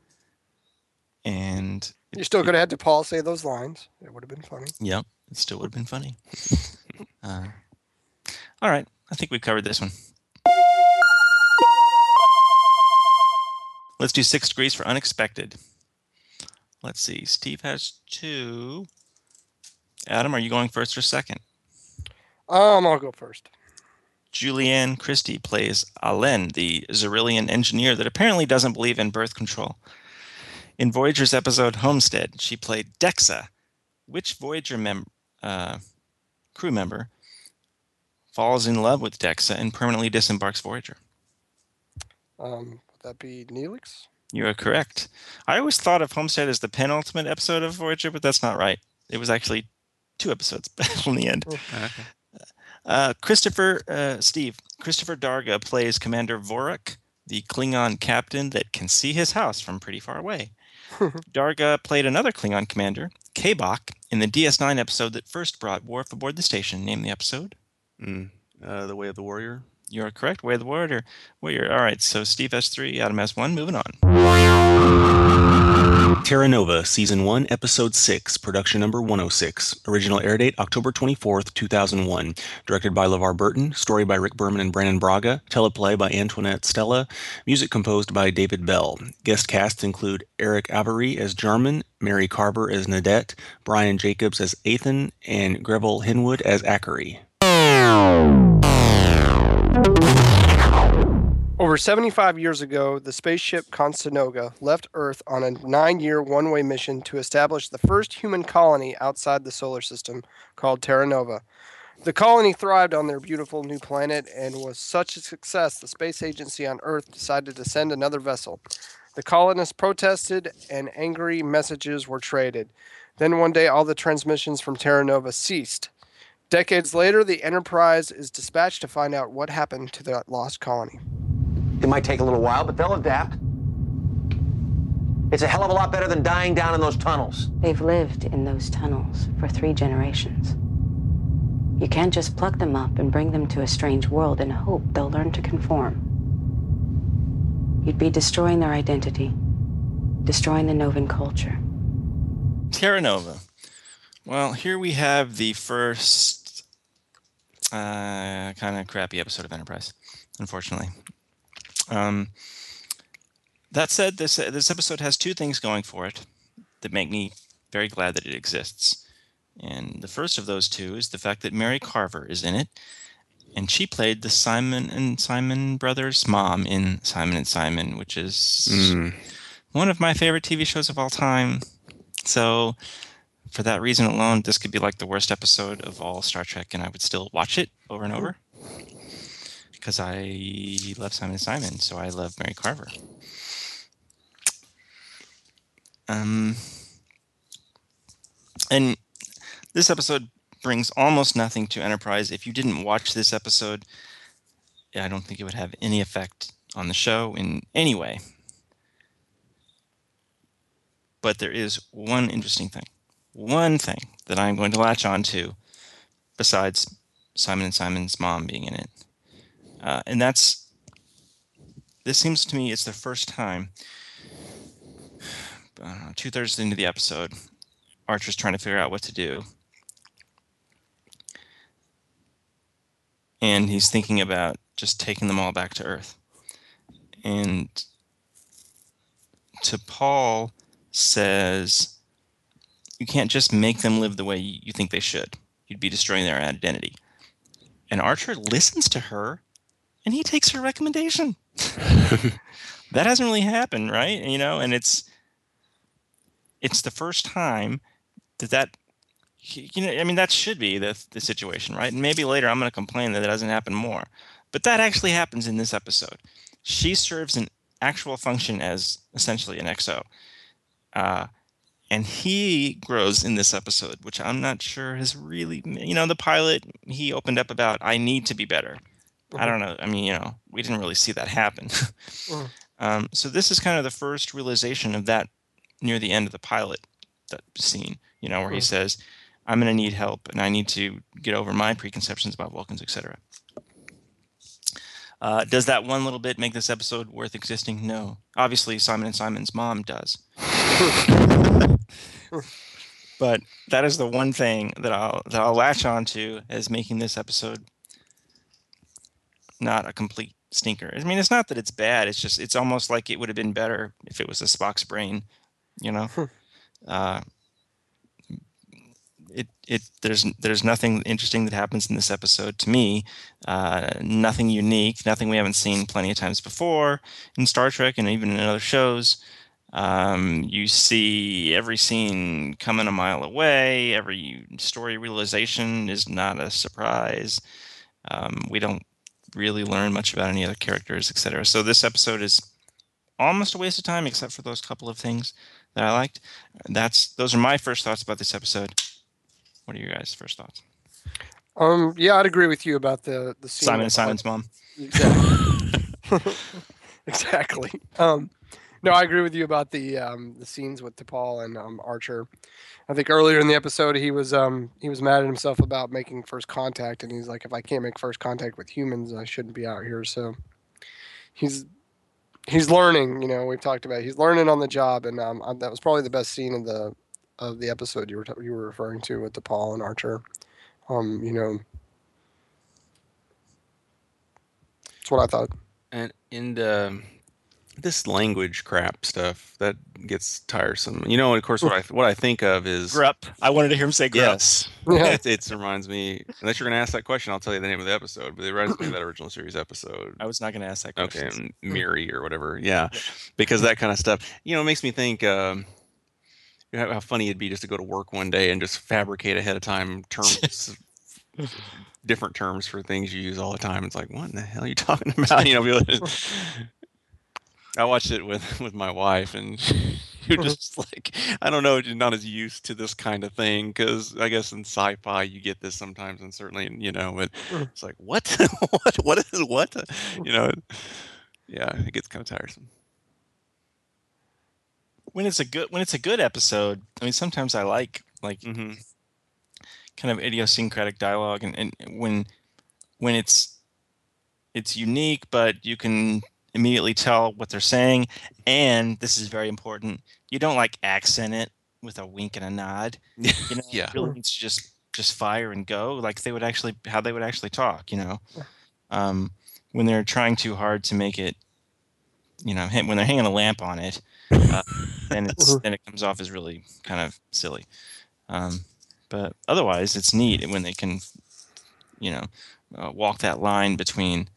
and you're still could have had T'Pol say those lines. It would have been funny. Yep, it still would have been funny. uh, all right, I think we've covered this one. Let's do six degrees for unexpected. Let's see. Steve has two. Adam, are you going first or second? Um, I'll go first. Julianne Christie plays Alen, the Xyrillian engineer that apparently doesn't believe in birth control. In Voyager's episode Homestead, she played Dexa. Which Voyager mem- uh, crew member falls in love with Dexa and permanently disembarks Voyager? Um, would that be Neelix? You are correct. I always thought of Homestead as the penultimate episode of Voyager, but that's not right. It was actually two episodes in the end. Okay. Uh, Christopher, uh, Steve, Christopher Darga plays Commander Vorok, the Klingon captain that can see his house from pretty far away. Darga played another Klingon commander, Kaybok, in the DS9 episode that first brought Worf aboard the station. Name the episode. Mm. Uh, the Way of the Warrior. You are correct. Way of the Warrior. Warrior. All right. So Steve S3, Adam S1. Moving on. Terra Nova, Season 1, Episode 6, Production Number 106. Original air date October 24th, 2001. Directed by LeVar Burton. Story by Rick Berman and Brannon Braga. Teleplay by Antoinette Stella. Music composed by David Bell. Guest casts include Erick Avari as Jamin, Mary Carver as Nadet, Brian Jacobs as Ethan, and Greville Henwood as Akary. Over 75 years ago, the spaceship Conestoga left Earth on a nine year one way mission to establish the first human colony outside the solar system called Terra Nova. The colony thrived on their beautiful new planet and was such a success, the space agency on Earth decided to send another vessel. The colonists protested and angry messages were traded. Then one day, all the transmissions from Terra Nova ceased. Decades later, the Enterprise is dispatched to find out what happened to that lost colony. It might take a little while, but they'll adapt. It's a hell of a lot better than dying down in those tunnels. They've lived in those tunnels for three generations. You can't just pluck them up and bring them to a strange world and hope they'll learn to conform. You'd be destroying their identity, destroying the Novan culture. Terra Nova. Well, here we have the first uh, kind of crappy episode of Enterprise, unfortunately. Um, that said, this this episode has two things going for it that make me very glad that it exists. And the first of those two is the fact that Mary Carver is in it, and she played the Simon and Simon brothers' mom in Simon and Simon, which is Mm. one of my favorite TV shows of all time. So, for that reason alone, this could be like the worst episode of all Star Trek, and I would still watch it over and over because I love Simon Simon, so I love Mary Carver. Um, and this episode brings almost nothing to Enterprise. If you didn't watch this episode, I don't think it would have any effect on the show in any way. But there is one interesting thing, one thing that I'm going to latch on to, besides Simon and Simon's mom being in it, uh, and that's this seems to me it's the first time. Two thirds into the episode, Archer's trying to figure out what to do, and he's thinking about just taking them all back to Earth. And T'Pol says, You can't just make them live the way you think they should. You'd be destroying their identity. And Archer listens to her and he takes her recommendation. that hasn't really happened, right? You know, and it's it's the first time that that you know, I mean, that should be the the situation, right? And maybe later I'm going to complain that it doesn't happen more, but that actually happens in this episode. She serves an actual function as essentially an XO, uh, and he grows in this episode, which I'm not sure has really. You know, the pilot he opened up about I need to be better. I don't know. I mean, you know, we didn't really see that happen. Mhm. um, so this is kind of the first realization of that near the end of the pilot that scene. You know, where he Mhm. says, "I'm going to need help, and I need to get over my preconceptions about Vulcans, etc." Uh, does that one little bit make this episode worth existing? No. Obviously, Simon and Simon's mom does. but that is the one thing that I'll that I'll latch on to as making this episode not a complete stinker. I mean, it's not that it's bad. It's just it's almost like it would have been better if it was a Spock's brain, you know. uh, it it there's there's nothing interesting that happens in this episode to me. Uh, nothing unique. Nothing we haven't seen plenty of times before in Star Trek and even in other shows. Um, you see every scene coming a mile away. Every story realization is not a surprise. Um, we don't really learn much about any other characters, etc. So this episode is almost a waste of time, except for those couple of things that I liked. That's those are my first thoughts about this episode. What are your guys' first thoughts? Um, yeah, I'd agree with you about the the scene. Simon Simon's mom. Exactly. exactly. Um, no, I agree with you about the um, the scenes with T'Pol and um, Archer. I think earlier in the episode he was um, he was mad at himself about making first contact, and he's like, if I can't make first contact with humans, I shouldn't be out here. So he's he's learning. You know, we've talked about it. he's learning on the job, and um, that was probably the best scene of the of the episode you were t- you were referring to with T'Pol and Archer. Um, you know, that's what I thought. And in um, this language crap stuff that gets tiresome. You know, of course, what I what I think of is Grupp. I wanted to hear him say Grupp. yes. Yeah. it, it reminds me. Unless you're going to ask that question, I'll tell you the name of the episode. But it reminds me of that original series episode. I was not going to ask that Okay, question. and Miri or whatever. Yeah, because that kind of stuff. You know, it makes me think. Um, how funny it'd be just to go to work one day and just fabricate ahead of time terms, different terms for things you use all the time. It's like, what in the hell are you talking about? You know, I watched it with with my wife, and you're uh-huh. just like, I don't know, you're not as used to this kind of thing because I guess in sci-fi you get this sometimes, and certainly, you know, but uh-huh. it's like, what, what, what is what? Uh-huh. You know, yeah, it gets kind of tiresome. When it's a good when it's a good episode, I mean sometimes I like like hmm kind of idiosyncratic dialogue and, and when when it's it's unique but you can immediately tell what they're saying and this is very important you don't like accent it with a wink and a nod. You know Yeah. it really needs to just just fire and go like they would actually how they would actually talk you know? Um, when they're trying too hard to make it you know when they're hanging a lamp on it uh, then it's then it comes off as really kind of silly. Um, but otherwise, it's neat when they can, you know, uh, walk that line between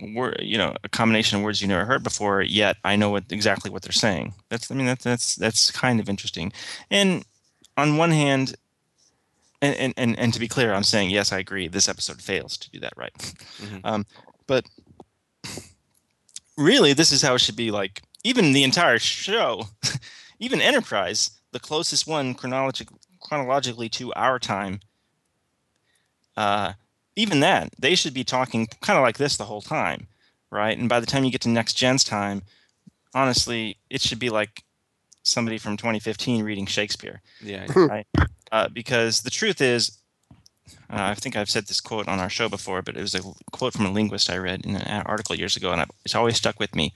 word, you know, a combination of words you never heard before. Yet I know what exactly what they're saying. That's I mean that's that's that's kind of interesting. And on one hand, and, and, and and to be clear, I'm saying yes, I agree. This episode fails to do that right. Mhm. Um, but really, this is how it should be. Like even the entire show, even Enterprise, the closest one chronologic, chronologically to our time. Uh, even that, they should be talking kind of like this the whole time, right? And by the time you get to next gen's time, honestly, it should be like somebody from 2015 reading Shakespeare Yeah. right? Uh, because the truth is, uh, I think I've said this quote on our show before, but it was a quote from a linguist I read in an article years ago, and I, it's always stuck with me.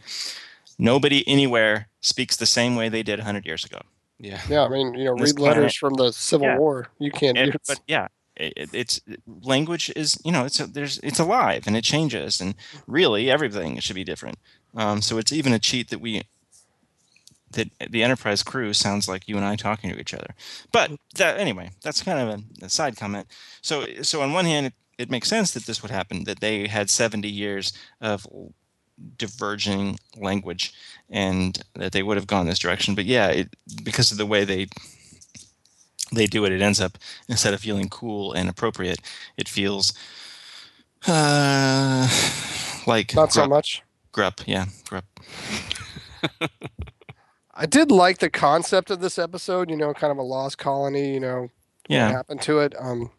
Nobody anywhere speaks the same way they did 100 years ago. Yeah. Yeah, I mean, you know, This read letters planet- from the Civil Yeah. War. You can't And- do but yeah, it, it- it's language is you know it's a, there's it's alive and it changes, and really everything should be different. Um, so it's even a cheat that we that the Enterprise crew sounds like you and I talking to each other. But that anyway, that's kind of a, a side comment. So so on one hand, it, it makes sense that this would happen that they had 70 years of diverging language and that they would have gone this direction. But yeah, it, because of the way they they do it, it ends up instead of feeling cool and appropriate, it feels uh, like Not so much. grup. Yeah, grup. I did like the concept of this episode. You know, kind of a lost colony. You know, what Yeah. happened to it. Um,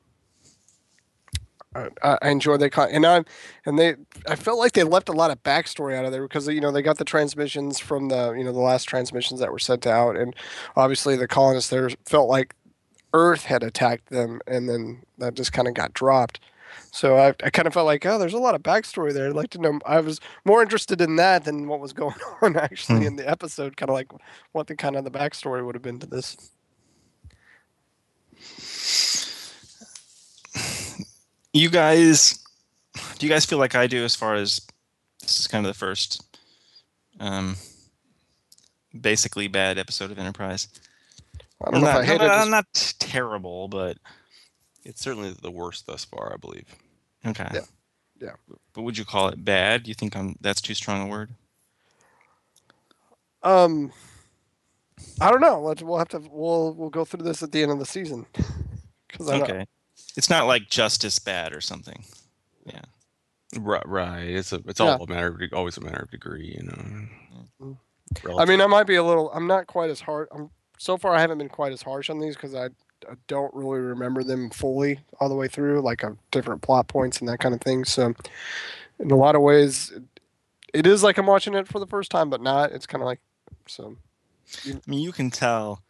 I, I I enjoyed that, con- and I and they I felt like they left a lot of backstory out of there because you know they got the transmissions from the you know the last transmissions that were sent out, and obviously the colonists there felt like Earth had attacked them, and then that just kind of got dropped. So I, I kind of felt like, oh, there's a lot of backstory there. I'd like to know. I was more interested in that than what was going on actually Hmm. in the episode. Kind of like what the kind of the backstory would have been to this. You guys, do you guys feel like I do as far as this is kind of the first, um, basically bad episode of Enterprise? I don't know not, if I hated not, this. not terrible, but It's certainly the worst thus far, I believe. okay. Yeah. Yeah. But would you call it bad? Do you think I'm that's too strong a word? Um, I don't know. Let's, we'll have to. We'll we'll go through this at the end of the season. Because I Okay. It's not like justice bad or something. Yeah. Right, right. It's a, it's Yeah. all a matter of always a matter of degree, you know. Mm. I mean, I might be a little. I'm not quite as hard. I'm so far. I haven't been quite as harsh on these because I, I don't really remember them fully all the way through, like a different plot points and that kind of thing. So, in a lot of ways, it, it is like I'm watching it for the first time, but not. It's kind of like so. I mean, you can tell.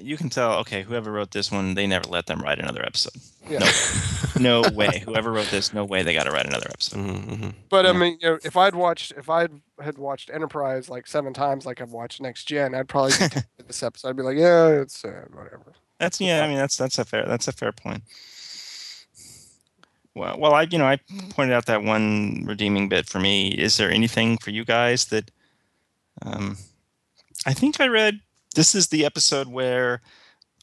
You can tell. Okay, whoever wrote this one, they never let them write another episode. Yeah. No way. Whoever wrote this, no way they got to write another episode. Mhm, mhm. But I mean, you know, if I'd watched, if I had watched Enterprise like seven times, like I've watched Next Gen, I'd probably be this episode. I'd be like, yeah, it's sad, whatever. That's yeah. I mean, that's that's a fair that's a fair point. Well, well, I you know I pointed out that one redeeming bit for me. Is there anything for you guys that? Um, I think I read this is the episode where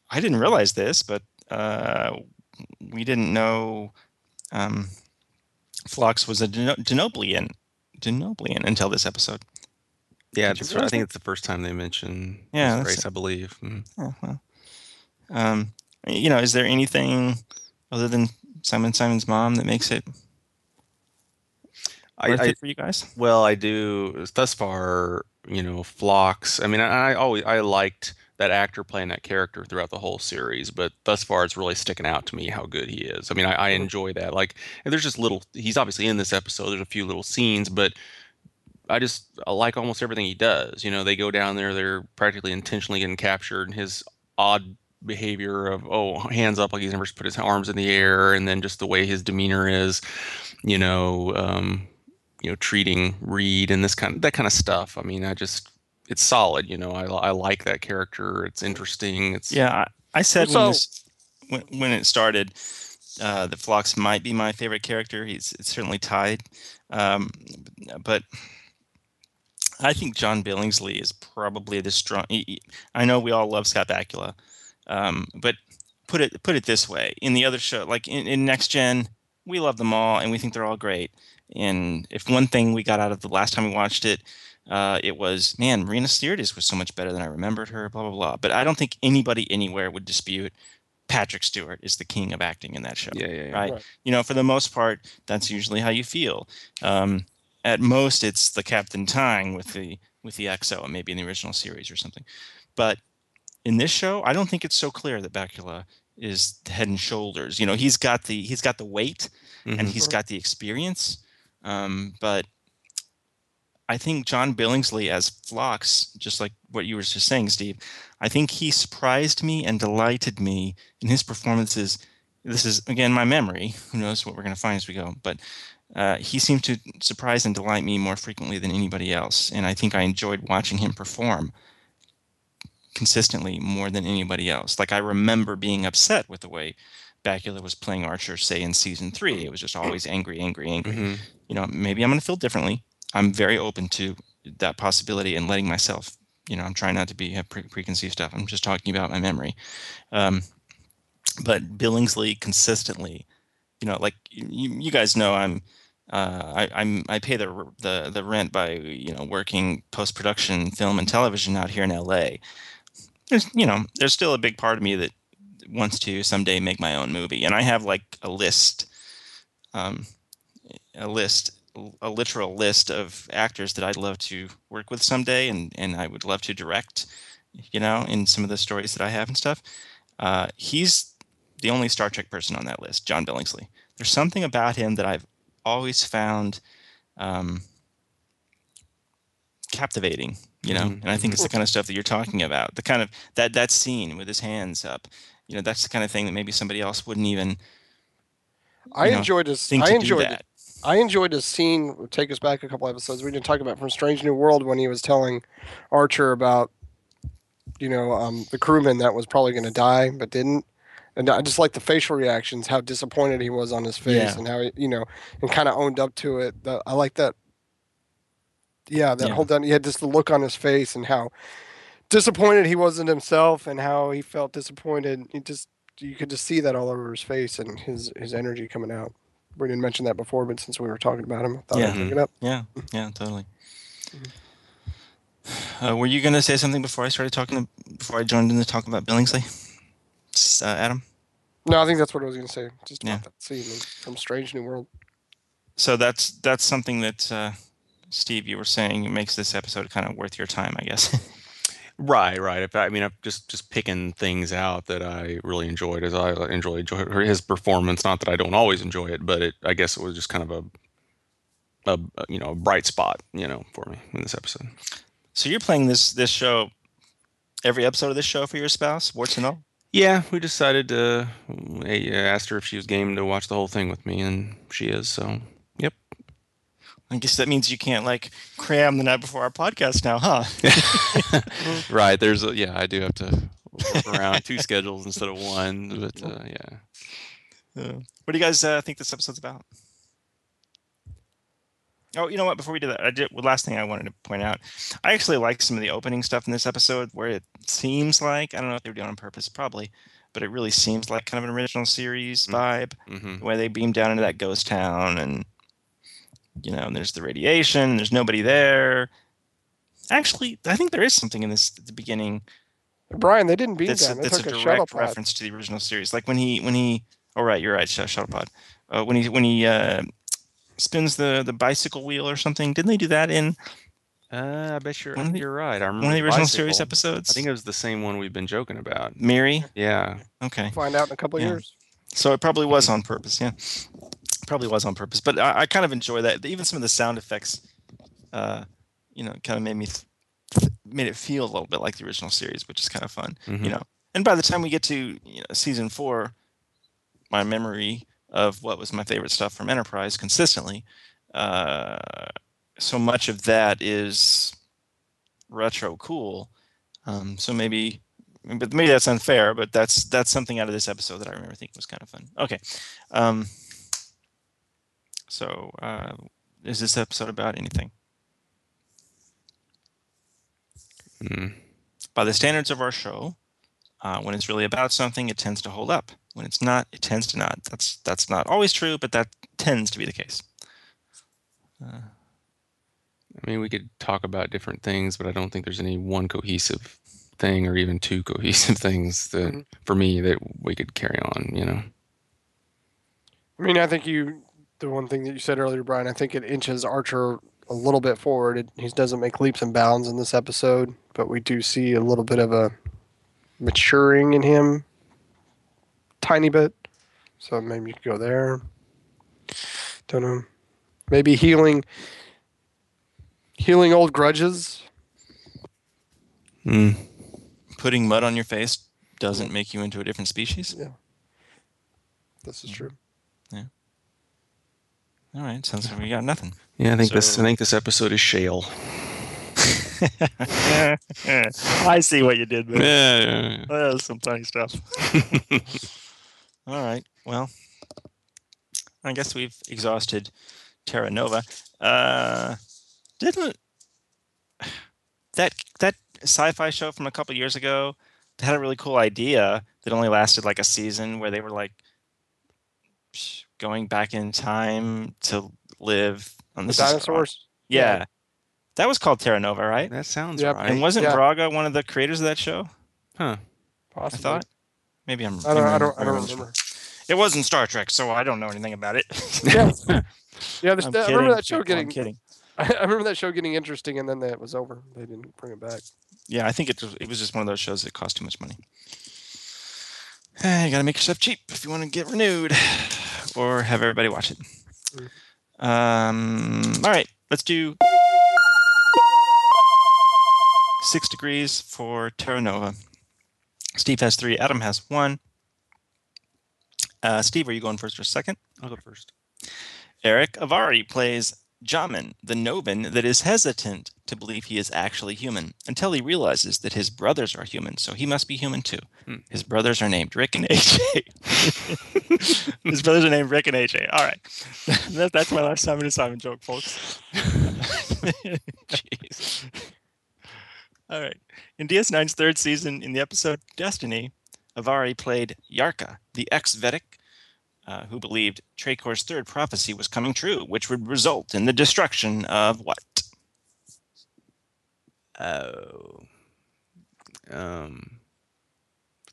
I didn't realize this, but uh, we didn't know um, Phlox was a Denobulan, Denobulan until this episode. Yeah, that's right. I think it's the first time they mention Yeah, race, I believe. Mhm. Oh, well. Um, you know, is there anything other than Simon Simon's mom that makes it I, I, it for you guys? Well, I do. Thus far, you know, Phlox. I mean, I, I always I liked that actor playing that character throughout the whole series, but thus far, it's really sticking out to me how good he is. I mean, I, I enjoy that. Like, and there's just little. He's obviously in this episode. There's a few little scenes, but I just I like almost everything he does. You know, they go down there. They're practically intentionally getting captured, and his odd behavior of oh hands up like he's never put his arms in the air and then just the way his demeanor is you know um you know treating Reed and this kind of that kind of stuff. I mean, I just it's solid. You know, I, I like that character. It's interesting. It's Yeah, I, I said So- when this when, when it started uh, that Phlox might be my favorite character. He's it's certainly tied, um, but I think John Billingsley is probably the strong. he- he- I know we all love Scott Bakula, Um, but put it put it this way: in the other show, like in, in Next Gen, we love them all and we think they're all great. And if one thing we got out of the last time we watched it, uh, it was man, Marina Sirtis was so much better than I remembered her. Blah blah blah. But I don't think anybody anywhere would dispute Patrick Stewart is the king of acting in that show. Yeah, yeah, yeah. Right? Right. You know, for the most part, that's usually how you feel. Um, at most, it's the Captain Tang with the with the XO, maybe in the original series or something. But in this show, I don't think it's so clear that Bakula is head and shoulders. You know, he's got the he's got the weight and Mhm. he's got the experience. Um, but I think John Billingsley as Phlox, just like what you were just saying, Steve, I think he surprised me and delighted me in his performances. This is again my memory. Who knows what we're going to find as we go? But uh, he seemed to surprise and delight me more frequently than anybody else, and I think I enjoyed watching him perform consistently more than anybody else. Like I remember being upset with the way Bakula was playing Archer, say in season three. It was just always angry, angry, angry. Mhm. You know, maybe I'm going to feel differently. I'm very open to that possibility and letting myself. You know, I'm trying not to be pre- preconceived stuff. I'm just talking about my memory. Um, but Billingsley consistently, you know, like you, you guys know, I'm. Uh, I, I'm I pay the the the rent by you know working post production film and television out here in LA. There's you know there's still a big part of me that wants to someday make my own movie, and I have like a list, um, a list, a literal list of actors that I'd love to work with someday, and and I would love to direct, you know, in some of the stories that I have and stuff. Uh, he's the only Star Trek person on that list, John Billingsley. There's something about him that I've always found um, captivating, you know, Mhm, and I think it's the kind of stuff that you're talking about. The kind of that that scene with his hands up, you know, that's the kind of thing that maybe somebody else wouldn't even I know, enjoyed his. I enjoyed. I enjoyed his scene. Take us back a couple episodes. We didn't talk about from Strange New World when he was telling Archer about, you know, um, the crewman that was probably going to die but didn't. And I just like the facial reactions, how disappointed he was on his face, Yeah. and how he, you know, and kind of owned up to it. The, I like that. Yeah, that Yeah. whole done. He had just the look on his face and how disappointed he was in himself, and how he felt disappointed. He just you could just see that all over his face and his his energy coming out. We didn't mention that before, but since we were talking about him, I thought I'd Yeah. bring it up. Yeah, yeah, totally. Uh, were you going to say something before I started talking? Before I joined in to talk about Billingsley, uh, Adam? No, I think that's what I was going to say. Just Yeah. that scene from Strange New World. So that's that's something that uh, Steve, you were saying, makes this episode kind of worth your time, I guess. Right, right. If I, I mean, I'm just just picking things out that I really enjoyed, as I uh, enjoy enjoy his performance. Not that I don't always enjoy it, but it I guess it was just kind of a, a you know a bright spot, you know, for me in this episode. so you're playing this this show, every episode of this show for your spouse, warts and all. Yeah, we decided to. I uh, asked her if she was game to watch the whole thing with me, and she is. So. I guess that means you can't like cram the night before our podcast now, huh? right. There's a yeah. I do have to work around two schedules instead of one, but uh, yeah. Uh, what do you guys uh, think this episode's about? Oh, you know what? Before we do that, I did. Well, last thing I wanted to point out, I actually like some of the opening stuff in this episode, where it seems like I don't know if they were doing it on purpose, probably, but it really seems like kind of an original series Mm. vibe. hmm The way they beam down into that ghost town, and you know, and there's the radiation. There's nobody there. Actually, I think there is something in this at the beginning Brian, they didn't beam that's a, down. They that's a took a, shuttle direct pod. reference to the original series. Like when he when he oh right, you're right, sh- shuttle pod. Uh, when he when he uh, spins the the bicycle wheel or something. Didn't they do that in Uh, I bet you're One of the- you're right. I remember one of the original bicycle. series episodes? I think it was the same one we've been joking about. Mary. Yeah. Okay, Find out in a couple of Yeah. years. so it probably was on purpose. Yeah, probably was on purpose. But I, I kind of enjoy that. Even some of the sound effects, uh, you know, kind of made me th- made it feel a little bit like the original series, which is kind of fun. Mhm. you know and by the time we get to you know, season four my memory of what was my favorite stuff from enterprise consistently uh, so much of that is retro cool um, so maybe but maybe that's unfair but that's that's something out of this episode that i remember thinking was kind of fun okay um, so uh, is this episode about anything Mm. by the standards of our show, Uh, when it's really about something, it tends to hold up. When it's not, it tends to not. That's that's not always true, but that tends to be the case. Uh, I mean, we could talk about different things, but I don't think there's any one cohesive thing or even two cohesive things that Mhm. for me that we could carry on, you know. I mean, I think you, the one thing that you said earlier, Brian, I think it inches Archer a little bit forward. It, he doesn't make leaps and bounds in this episode, but we do see a little bit of a maturing in him, tiny bit. So maybe you could go there. Don't know. Maybe healing, healing old grudges. Mm. putting mud on your face doesn't make you into a different species. Yeah. This is true. All right, sounds like we got nothing. Yeah, I think this I think this episode is shale. I see what you did there. Yeah, yeah, yeah. That was some funny stuff. All right. Well, I guess we've exhausted Terra Nova. Uh, didn't that that sci-fi show from a couple years ago that had a really cool idea that only lasted like a season, where they were like going back in time to live on The this is- dinosaurs. yeah. Yeah. That was called Terra Nova, right? That sounds Yep. right. And wasn't Yeah. Braga one of the creators of that show? huh. I Possibly. thought. Maybe I'm. I don't. maybe I don't. I don't remembering- remember. It wasn't Star Trek, so I don't know anything about it. Yeah. Yeah. The, I'm I remember kidding, that show people, I'm getting. kidding. I remember that show getting interesting, and then that was over. They didn't bring it back. Yeah, I think it was, it was just one of those shows that cost too much money. Eh, you got to make yourself cheap if you want to get renewed, or have everybody watch it. Um. All right, let's do six degrees for Terra Nova. Steve has three. Adam has one. Uh, Steve, are you going first or second? I'll go first. Erick Avari plays Jamin, the Novan that is hesitant to believe he is actually human until he realizes that his brothers are human, so he must be human too. Hmm. His brothers are named Rick and AJ. his brothers are named Rick and AJ. All right. that, that's my last Simon and Simon joke, folks. Jeez. All right. In DS9's third season, in the episode Destiny, Avari played Yarka, the ex Vedek uh, who believed Tracor's third prophecy was coming true, which would result in the destruction of what? Oh. Um.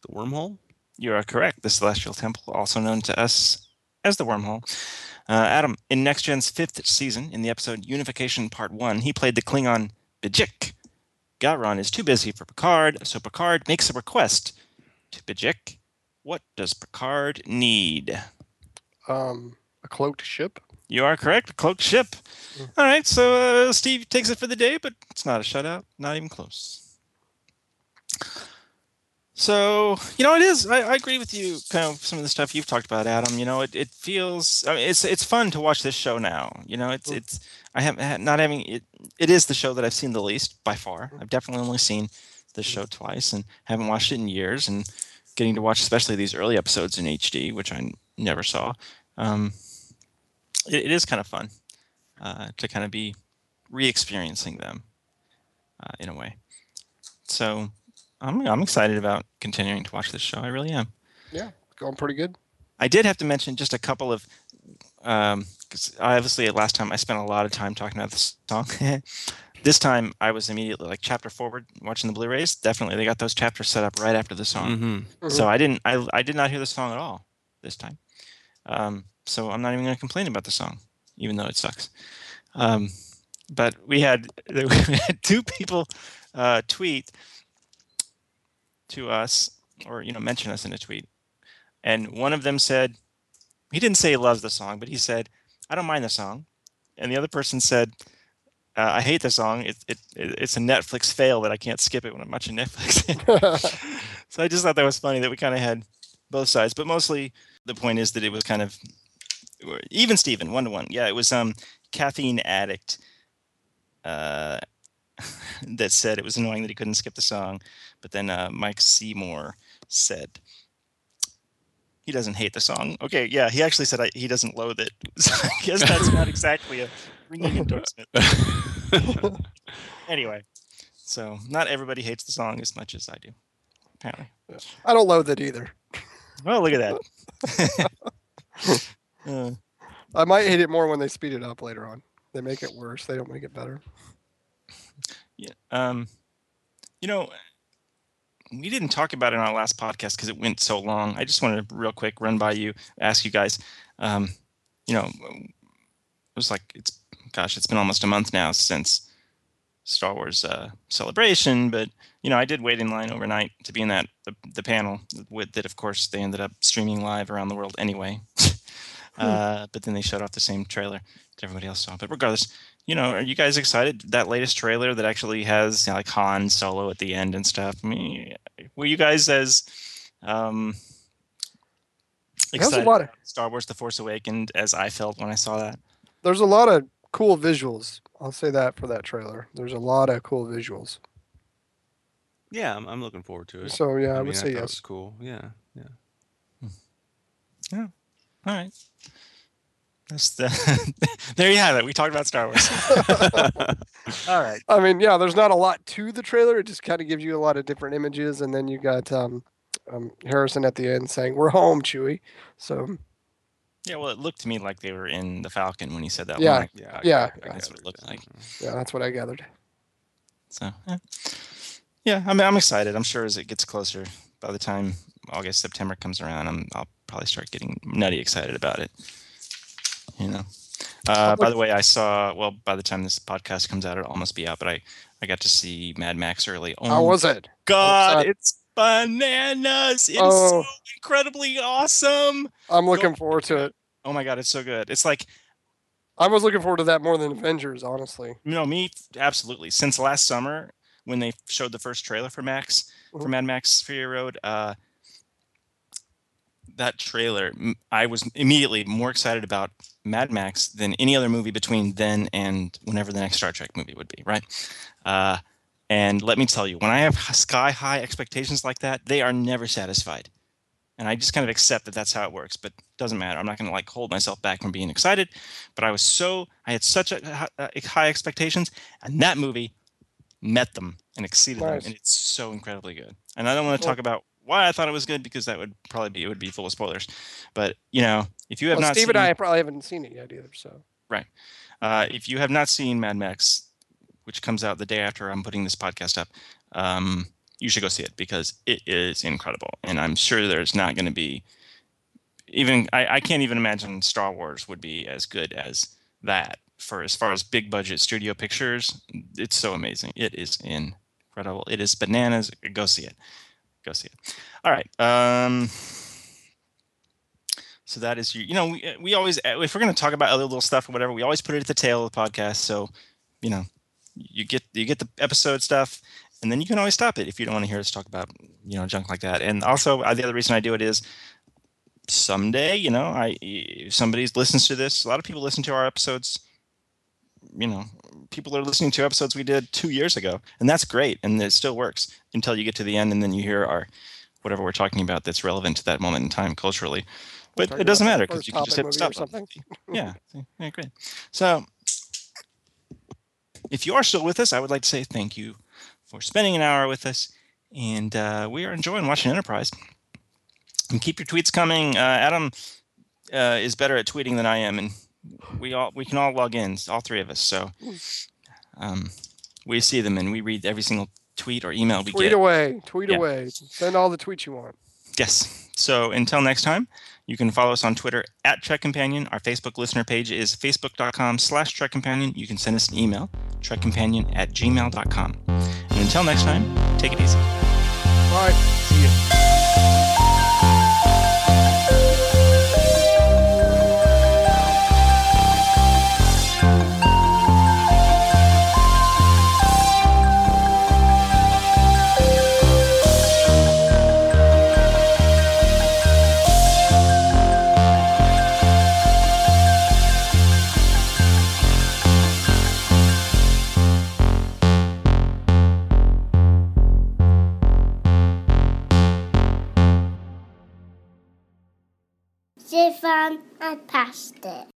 The wormhole. You are correct. The Celestial Temple, also known to us as the Wormhole. Uh, Adam, in Next Gen's fifth season, in the episode Unification Part 1, he played the Klingon B'iJik. Gowron is too busy for Picard, so Picard makes a request to B'iJik. What does Picard need? Um, a cloaked ship. You are correct. Cloaked ship. All right, so uh, Steve takes it for the day, but it's not a shutout. Not even close. So you know, it is. I, I agree with you. Kind of some of the stuff you've talked about, Adam. You know, it, it feels. I mean, it's it's fun to watch this show now. You know, it's it's. I have not having it. It is the show that I've seen the least by far. I've definitely only seen this show twice and haven't watched it in years. And getting to watch, especially these early episodes in HD, which I never saw. Um, it, it is kind of fun uh, to kind of be re-experiencing them uh, in a way. So I'm I'm excited about continuing to watch this show. I really am. Yeah, going pretty good. I did have to mention just a couple of um 'cause obviously last time I spent a lot of time talking about this song. this time I was immediately like chapter forward watching the Blu-rays. Definitely they got those chapters set up right after the song. Mm-hmm. So I didn't I I did not hear the song at all this time. Um, so I'm not even going to complain about the song, even though it sucks. Um, but we had we had two people uh, tweet to us or you know mention us in a tweet, and one of them said he didn't say he loves the song, but he said I don't mind the song, and the other person said. Uh, I hate the song. It, it, it it's a Netflix fail that I can't skip it when I'm watching Netflix. so I just thought that was funny that we kind of had both sides, but mostly the point is that it was kind of even Steven one to one. Yeah, it was um caffeine addict uh, that said it was annoying that he couldn't skip the song, but then uh, Mike Seymour said he doesn't hate the song. Okay, yeah, he actually said I, he doesn't loathe it. So I guess that's not exactly a ringing endorsement. anyway, so not everybody hates the song as much as I do. apparently. I don't loathe it either. Well, look at that. I might hate it more when they speed it up later on. They make it worse. They don't make it better. yeah. Um, you know, we didn't talk about it on our last podcast because it went so long. I just wanted to real quick run by you, ask you guys. Um, you know, it was like it's gosh, it's been almost a month now since Star Wars uh, celebration, but you know, I did wait in line overnight to be in that the, the panel with that. Of course, they ended up streaming live around the world anyway. uh, but then they showed off the same trailer that everybody else saw. But regardless, you know, are you guys excited? That latest trailer that actually has you know, like Han Solo at the end and stuff. I mean, were you guys as um, excited about Star Wars: The Force Awakens as I felt when I saw that? There's a lot of cool visuals. I'll say that for that trailer. There's a lot of cool visuals. Yeah, I'm, I'm looking forward to it. So yeah, I, mean, would say thought it yes. was cool. Yeah, yeah. Yeah. All right. That's the there you have it. We talked about Star Wars. All right. I mean, yeah, there's not a lot to the trailer. It just kind of gives you a lot of different images, and then you got um, um, Harrison at the end saying, "We're home, Chewie." So Yeah, well, it looked to me like they were in the Falcon when he said that. Yeah. line. Yeah, Yeah. I That's what it looked like. yeah, that's what I gathered. So, yeah. yeah, I mean, I'm excited. I'm sure as it gets closer, by the time August, September comes around, I'm, I'll probably start getting nutty excited about it. You know. Uh, by the way, I saw. Well, by the time this podcast comes out, it'll almost be out. But I, I got to see Mad Max early. Oh How was it? God, it's bananas! It's Oh. so incredibly awesome. I'm looking forward to it. Oh my God, it's so good. It's like I was looking forward to that more than Avengers, honestly. You know, me absolutely. Since last summer, when they showed the first trailer for Max, for Mhm. Mad Max Fury Road, uh, that trailer, I was immediately more excited about Mad Max than any other movie between then and whenever the next Star Trek movie would be, right? Uh, and let me tell you, when I have sky high expectations like that, they are never satisfied. And I just kind of accept that that's how it works, but it doesn't matter. I'm not going to like hold myself back from being excited. But I was so, I had such a, hi- uh, high expectations, and that movie met them and exceeded Nice. them, and it's so incredibly good. And I don't want to Cool. talk about why I thought it was good because that would probably be it would be full of spoilers. But you know, if you have Well, not Steve seen, and I probably haven't seen it yet either. So right, uh, if you have not seen Mad Max, which comes out the day after I'm putting this podcast up, um, you should go see it because it is incredible. And I'm sure there's not going to be even I, I can't even imagine Star Wars would be as good as that for as far as big budget studio pictures. It's so amazing. It is incredible. It is bananas. Go see it. Go see it. All right. Um, so that is you. You know, we we always if we're going to talk about other little stuff or whatever, we always put it at the tail of the podcast. So, you know, you get you get the episode stuff, and then you can always stop it if you don't want to hear us talk about you know junk like that. And also, uh, the other reason I do it is someday, you know, I if somebody listens to this. A lot of people listen to our episodes. You know, people are listening to episodes we did two years ago, and that's great, and it still works until you get to the end, and then you hear our whatever we're talking about that's relevant to that moment in time culturally. But it doesn't matter because you can just hit Hobbit movie or stop. something. yeah, yeah, great. So, if you are still with us, I would like to say thank you for spending an hour with us, and uh, we are enjoying watching Enterprise. And keep your tweets coming. Uh, Adam uh, is better at tweeting than I am, and we all we can all log in, all three of us. So um, we see them and we read every single tweet or email we get. tweet get. away, tweet Yeah. away, send all the tweets you want. Yes. So until next time, you can follow us on Twitter at Trek Companion. Our Facebook listener page is facebook.com slash Trek Companion. You can send us an email, trekcompanion at gmail.com. Until next time, take it easy. Bye. See you. Stefan and pasta.